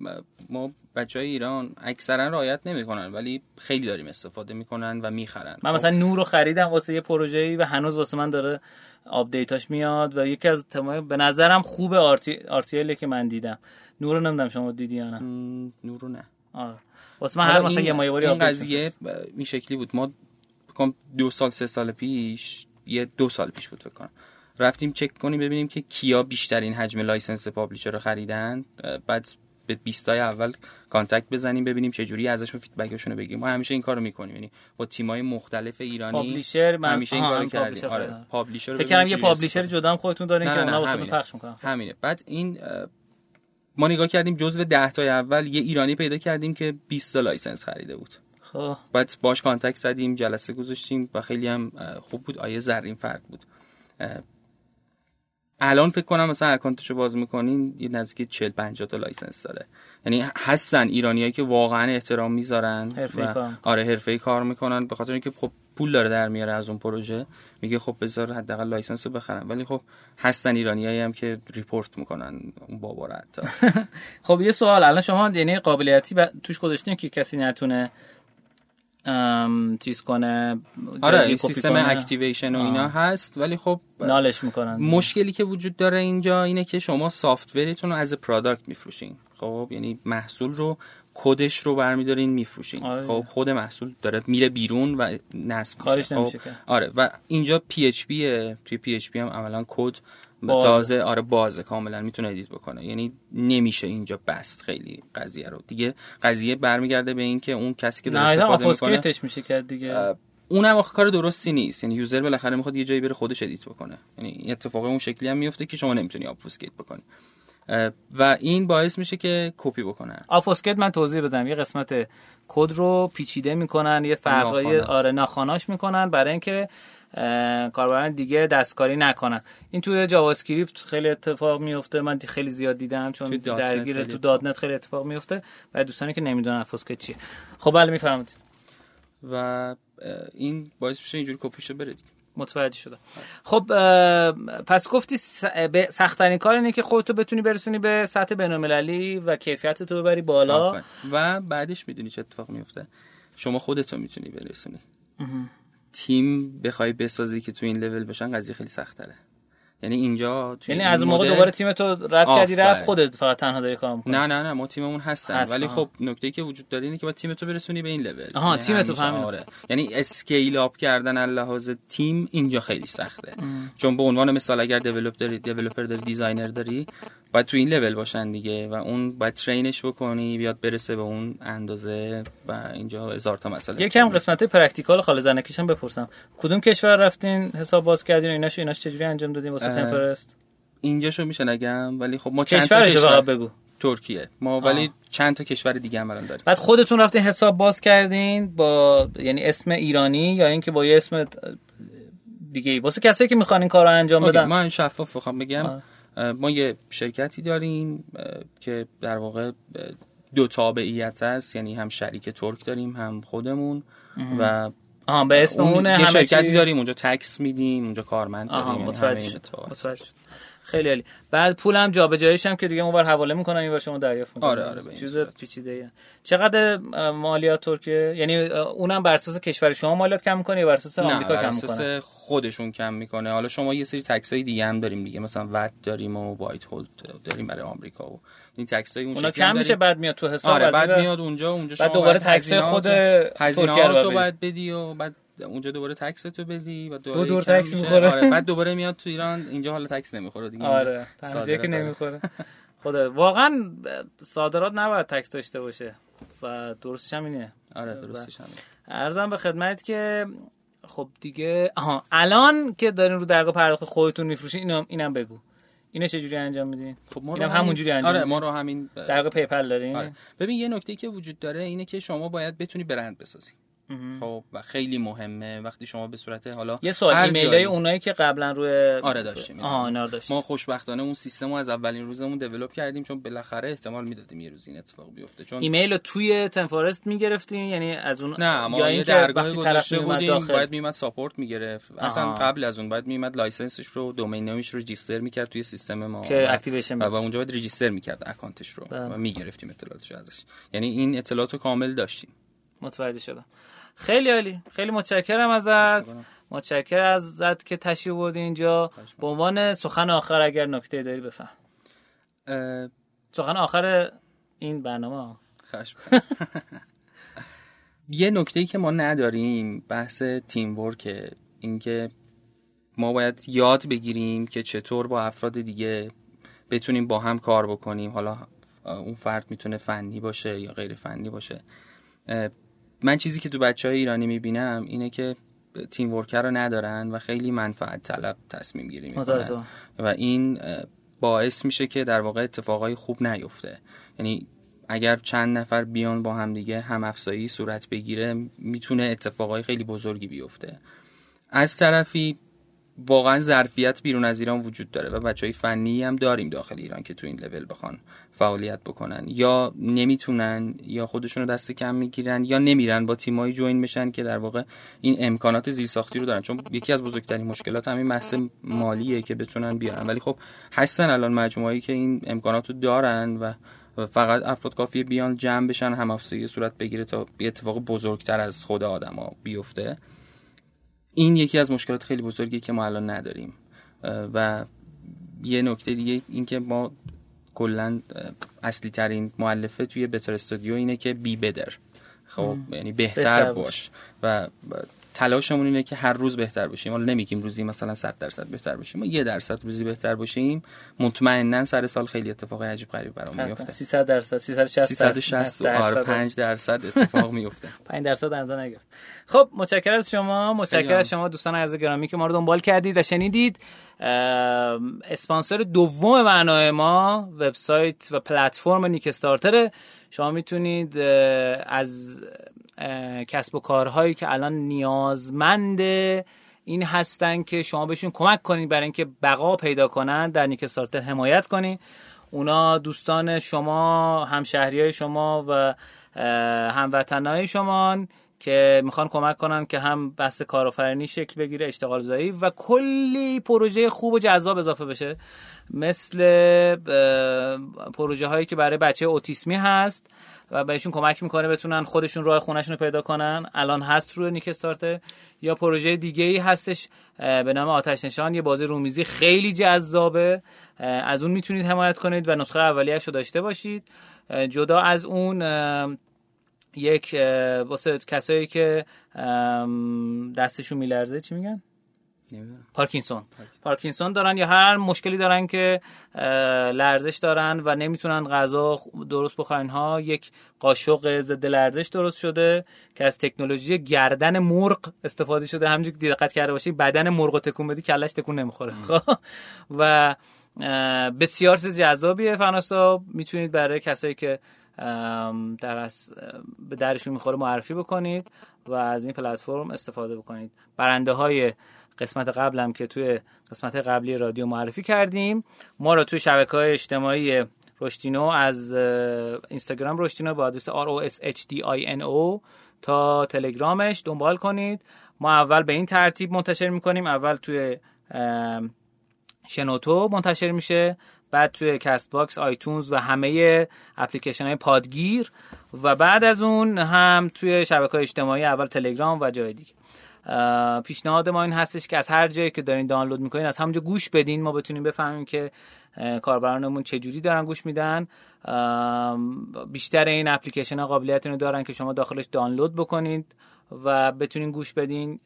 ما بچه های ایران اکثرا رعایت نمی‌کنن ولی خیلی داریم استفاده می‌کنن و می‌خرن. من مثلا نور رو خریدم واسه یه پروژه‌ای و هنوز واسه من داره update اش میاد و یکی از تمای به نظرم خوب آرتی RTL که من دیدم. نور رو نمی‌دونم شما دیدی یا نه. نور رو نه. آره. واسه من هر مثلا یه مایوری این قضیه این شکلی بود. ما فکر کنم دو سال سه سال پیش یه دو سال پیش بود فکر کنم. رفتیم چک کنیم ببینیم که کیا بیشترین حجم license Publisher رو خریدن. بعد به 20 اول contact بزنیم ببینیم چه جوری ازشون feedback شون رو بگیریم. ما همیشه این کارو می‌کنیم. یعنی با تیمای مختلف ایرانی Publisher من همیشه این کارو کردیم. آره Publisher فکر کنم یه Publisher جدا هم خودتون دارین که اونا واسه پخش می‌کنن. همینه. بعد این ما نگاه کردیم جزو 10 تا اول یه ایرانی پیدا کردیم که 20 تا license خریده بود. خب. بعد باش contact زدیم جلسه گذاشتیم و خیلی هم خوب بود. آیه زرین فرد بود. الان فکر کنم مثلا account شو باز می‌کنین یه نزدیک 40 50 تا license داره. یعنی هستن ایرانیایی که واقعا احترام می‌ذارن و آره حرفه‌ای کار می‌کنن. به خاطر اینکه خب پول داره در میاره از اون پروژه. میگه خب بذار حداقل license رو بخرم. ولی خب هستن ایرانیایی هم که report می‌کنن اون بابا حتی. خب یه سوال. الان شما یعنی قابلیتی ب... توش گذاشتین که کسی نتونه چیز کنه آره سیستم activation و اینا هست ولی خب null ش می‌کنن. مشکلی که وجود داره اینجا اینه که شما software تون رو از product میفروشین. خب یعنی محصول رو کدش رو برمیدارین میفروشین. آره. خب خود محصول داره میره بیرون و نصب میشه. خب آره و اینجا پی اچ توی پی اچ پی هم عملا کد بازه آره بازه کاملا می‌تونه edit بکنه. یعنی نمیشه اینجا بست خیلی قضیه رو. دیگه قضیه برمیگرده به اینکه اون کسی که داره استفاده می‌کنه میشه کرد دیگه. اونم آخه کار درستی نیست. یعنی user بالاخره می‌خواد یه جایی بره خودش edit بکنه. یعنی اتفاق اون شکلی هم میفته که شما نمی‌تونی obfuscate بکنی. و این باعث میشه که کپی بکنن. obfuscate من توضیح بدم. یه قسمت کد رو پیچیده می‌کنن یه فرقای آره ناخواناش می‌کنن برای اینکه کاربران دیگه دستکاری نکنن. این توی JavaScript خیلی اتفاق میفته. من خیلی زیاد دیدم چون درگیر تو .NET خیلی اتفاق میفته. برای دوستانی که نمی‌دونن آفوسکیت چیه. خب بله می‌فهمید و این باعث میشه اینجوری کپیشو برید متوجه شدم. خب پس گفتی سختترین کار اینه که خودتو بتونی برسونی به سطح بین‌المللی و کیفیت تو ببری بالا. و بعدش می‌دونی چه اتفاق میفته شما خودتو می‌تونی برسونی. تیم بخوای بسازی که تو این لول بشن قضیه خیلی سخت تره یعنی اینجا یعنی از اون موقع دوباره تیم تو رد کردی رفت خودت فقط تنها داری کار می‌کنی. نه نه نه ما تیممون هستن ولی خب نکته که وجود داره اینه که باید تیم تو برسونی به این لول. آها یعنی تیم تو آره. یعنی scale up کردن لحاظ تیم اینجا خیلی سخته. ام. چون به عنوان مثال اگر developer داری developer داری designer داری باید تو این لول باشن دیگه و اون باید train ش بکنی بیاد برسه به اون اندازه و اینجا هزار تا مسئله. یکم قسمت practical خاله زنکیش هم بپرسم. کدوم کشور رفتین حساب باز کردین و ایناشو ایناش چجوری انجام دادین واسه تمپرست اینجاشو میشه نگم ولی خب ما چند تا کشور بگو. ترکیه. ما ولی چند تا کشور دیگه هم الان داریم. بعد خودتون رفتین حساب باز کردین با یعنی اسم ایرانی یا اینکه با یه اسم دیگه واسه کسایی که می‌خوان این کارو انجام بدن. من شفاف بخوام بگم. ما یه شرکتی داریم که در واقع دو تابعیت هست یعنی هم شریک ترک داریم هم خودمون و آها به اسم اون یه شرکتی داریم اونجا tax میدیم اونجا کارمند داریم متوجه شد. خیلی عالی. بعد پولم جابجاییش هم که دیگه اونور حواله می‌کنن اینور شما دریافت می‌کنن آره آره چیز پیچیده ای چقدر مالیات ترکیه؟ یعنی اونم بر اساس کشور شما مالیات کم می‌کنه یا بر اساس آمریکا کم می‌کنه؟ خودشون کم می‌کنه. حالا شما یه سری tax های دیگه هم داریم دیگه مثلا VAT داریم و withhold داریم برای آمریکا و این tax های اون اونا کم میشه بعد میاد تو حساب آره بعد میاد اونجا اونجا شما بعد دوباره tax خود هزینه رو تو بعد بدی و بعد اونجا دوباره تکس تو بدی و دوباره دور تکس می‌خوره. آره بعد دوباره میاد تو ایران اینجا حالا تکس نمی‌خوره دیگه. آره که نمی‌خوره. خدا واقعا صادرات نباید تکس داشته باشه و درستش هم اینه. آره درستش هم ارزم به خدمت که خب دیگه آها الان که دارین رو درگاه پرداخت خودتون میفروشین اینم اینم بگو. اینو چه جوری انجام میدین؟ خب ما اینم همونجوری انجام آره ما رو همین درگاه PayPal دارین؟ آره. ببین یه نکته که وجود داره اینه که شما باید بتونی برند بسازی. خب و خیلی مهمه. وقتی شما به صورت حالا یه سوال ایمیل های اونایی که قبلا روی آره داشتیم. آها ما خوشبختانه اون سیستم رو از اولین روزمون develop کردیم چون بالاخره احتمال می‌دادیم یه روز این اتفاق بیفته. چون ایمیل رو توی ThemeForest می‌گرفتیم؟ یعنی از اون نه ما یه درگاه گذاشته بودیم باید میمد support می‌گرفت. اصلا قبل از اون باید میمد license ش رو domain name ش رو register می‌کرد توی سیستم ما. که activation و اونجا باید register می‌کرد account ش رو. بله. و می‌گرفتیم اطلاعاتش ازش. یعنی این اطلاعات رو کامل داشتیم. متوجه شدم. خیلی عالی. خیلی متشکرم ازت. متشکرم. ازت که تشریف بردی اینجا. به عنوان سخن آخر اگر نکته داری بفهم. سخن آخر این برنامه یه نکته ای که ما نداریم بحث تیم ورک اینکه ما باید یاد بگیریم که چطور با افراد دیگه بتونیم با هم کار بکنیم. حالا اون فرد می‌تونه فنی باشه یا غیر فنی باشه. من چیزی که تو بچه های ایرانی می‌بینم اینه که تیم ورکر رو ندارن و خیلی منفعت طلب تصمیم گیری می‌کنن. و این باعث میشه که در واقع اتفاقای خوب نیفته. یعنی اگر چند نفر بیان با هم دیگه هم افزایی صورت بگیره می‌تونه اتفاقای خیلی بزرگی بیفته. از طرفی واقعا ظرفیت بیرون از ایران وجود داره و بچه های فنی هم داریم داخل ایران که تو این لول بخوان فعالیت بکنن. یا نمی‌تونن یا خودشون رو دست کم می‌گیرن یا نمیرن با تیمایی جوین بشن که در واقع این امکانات زیرساختی رو دارن. چون یکی از بزرگترین مشکلات همین بحث مالیه که بتونن بیارن. ولی خب هستن الان مجموعه‌ای که این امکانات رو دارن و فقط افراد کافیه بیان جمع بشن هم صورت بگیره تا اتفاق بزرگتر از خود آدما بیفته. این یکی از مشکلات خیلی بزرگی که ما الان نداریم. و یه نکته دیگه اینکه ما کلا اصلی ترین معلفه توی بتر استودیو اینه که بی بدر. خب یعنی بهتر, بهتر باش. و تلاشمون اینه که هر روز بهتر باشیم حالا نمیگیم روزی مثلا 100 درصد بهتر باشیم ما یه درصد روزی بهتر باشیم مطمئنا سر سال خیلی اتفاق عجیب غریب برام میفته 300 درصد 360 360 آره 5 درصد اتفاق میفته 5 درصد اندازه نگرفت. خب متشکرم از شما. متشکرم از شما دوستان عزیز گرامی که ما رو دنبال کردید و شنیدید. اسپانسر دوم برنامه ما وبسایت و پلتفرم نیک استارتر شما می‌تونید از کسب و کارهایی که الان نیازمند این هستن که شما بهشون کمک کنید برای اینکه بقا پیدا کنن در نیک استارتر حمایت کنید. اونا دوستان شما همشهری های شما و هموطن های شما که می‌خوان کمک کنن که هم بحث کارآفرینی شکل بگیره اشتغال زایی و کلی پروژه خوب و جذاب اضافه بشه. مثل پروژه هایی که برای بچه اوتیسمی هست. و بهشون کمک می‌کنه بتونن خودشون راه خونهشون رو پیدا کنن. الان هست روی نیک استارت یا پروژه دیگه ای هستش به نام آتش نشان. یه بازی رومیزی خیلی جذابه. از اون می‌تونید حمایت کنید و نسخه اولیه‌اش رو داشته باشید. جدا از اون یک واسه کسایی که دستشون میلرزه چی میگن؟ پارکینسون. پارکینسون دارن یا هر مشکلی دارن که لرزش دارن و نمی‌تونن غذا درست بخورن. ها یک قاشق ضد لرزش درست شده که از تکنولوژی گردن مرغ استفاده شده. همونجوری که دقت کرده باشی بدن مرغ تکون بدی کلش تکون نمی‌خوره. خب؟ و بسیار چیز جذابیه فناسا می‌تونید برای کسایی که در از به درشون می‌خوره معرفی بکنید و از این پلتفرم استفاده بکنید. برنده های قسمت قبلم که توی قسمت قبلی رادیو معرفی کردیم. ما رو توی شبکه های اجتماعی رشتینو از اینستاگرام رشتینو با آدرس R O S H D I N O تا تلگرامش دنبال کنید. ما اول به این ترتیب منتشر می‌کنیم. اول توی شنوتو منتشر میشه. بعد توی Castbox iTunes و همه اپلیکیشن های پادگیر. و بعد از اون هم توی شبکه اجتماعی اول تلگرام و جای دیگه. پیشنهاد ما این هستش که از هر جایی که دارین دانلود می‌کنین از همونجا گوش بدین. ما بتونیم بفهمیم که کاربرانمون چه جوری دارن گوش میدن. بیشتر این اپلیکیشن ها قابلیت اینو دارن که شما داخلش دانلود بکنید و بتونین گوش بدین.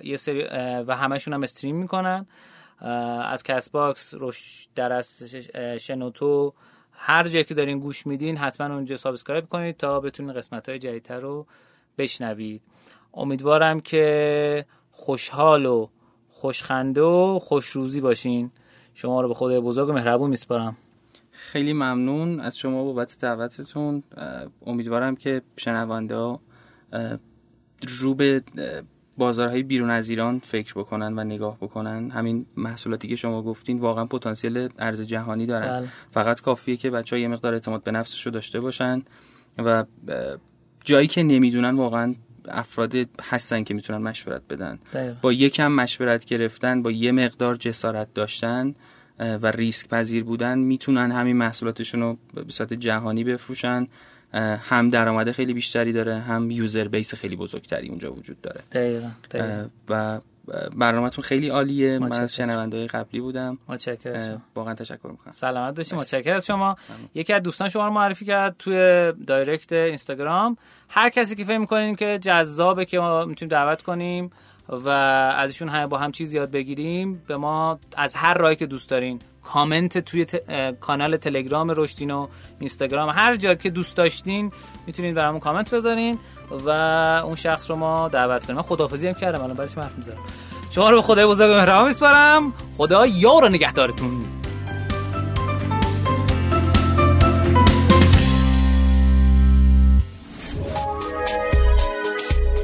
یه سری و همشون هم stream می‌کنن. از Castbox روش در از شنوتو هر جایی که دارین گوش میدین حتما اونجا subscribe کنید تا بتونین قسمت های جدیدتر رو بشنوید. امیدوارم که خوشحال و خوشخنده و خوشروزی باشین. شما رو به خدای بزرگ و مهربون میسپارم. خیلی ممنون از شما بابت دعوتتون. امیدوارم که شنونده ها رو به بازارهای بیرون از ایران فکر بکنن و نگاه بکنن. همین محصولاتی که شما گفتین واقعا پتانسیل ارز جهانی دارن. بله. فقط کافیه که بچه ها یه مقدار اعتماد به نفسش رو داشته باشن و جایی که نمی‌دونن واقعا افراد هستن که می‌تونن مشورت بدن. با یکم مشورت گرفتن با یه مقدار جسارت داشتن و ریسک پذیر بودن می‌تونن همین محصولاتشون رو به صورت جهانی بفروشن. هم درآمد خیلی بیشتری داره هم یوزر بیس خیلی بزرگتری اونجا وجود داره. دقیقا. و برنامهتون خیلی عالیه. من از شنونده قبلی بودم. متشکرم واقعا تشکر می‌کنم. سلامت باشید متشکرم از شما. یکی از دوستان شما رو معرفی کرد توی دایرکت اینستاگرام. هر کسی که فکر می‌کنین که جذابه که ما می‌تونیم دعوت کنیم و ازشون همه با هم چیز یاد بگیریم. به ما از هر راهی که دوست دارین کامنت توی کانال تلگرام رشدین و اینستاگرام هر جا که دوست داشتین می‌تونید برامون کامنت بذارین و اون شخص رو ما دعوت کنیم. من خداحافظی هم کردم الان برش حرف می‌زنم؟ شما رو به خدای بزرگ مهربان میسپارم. خدا یار نگهدارتون.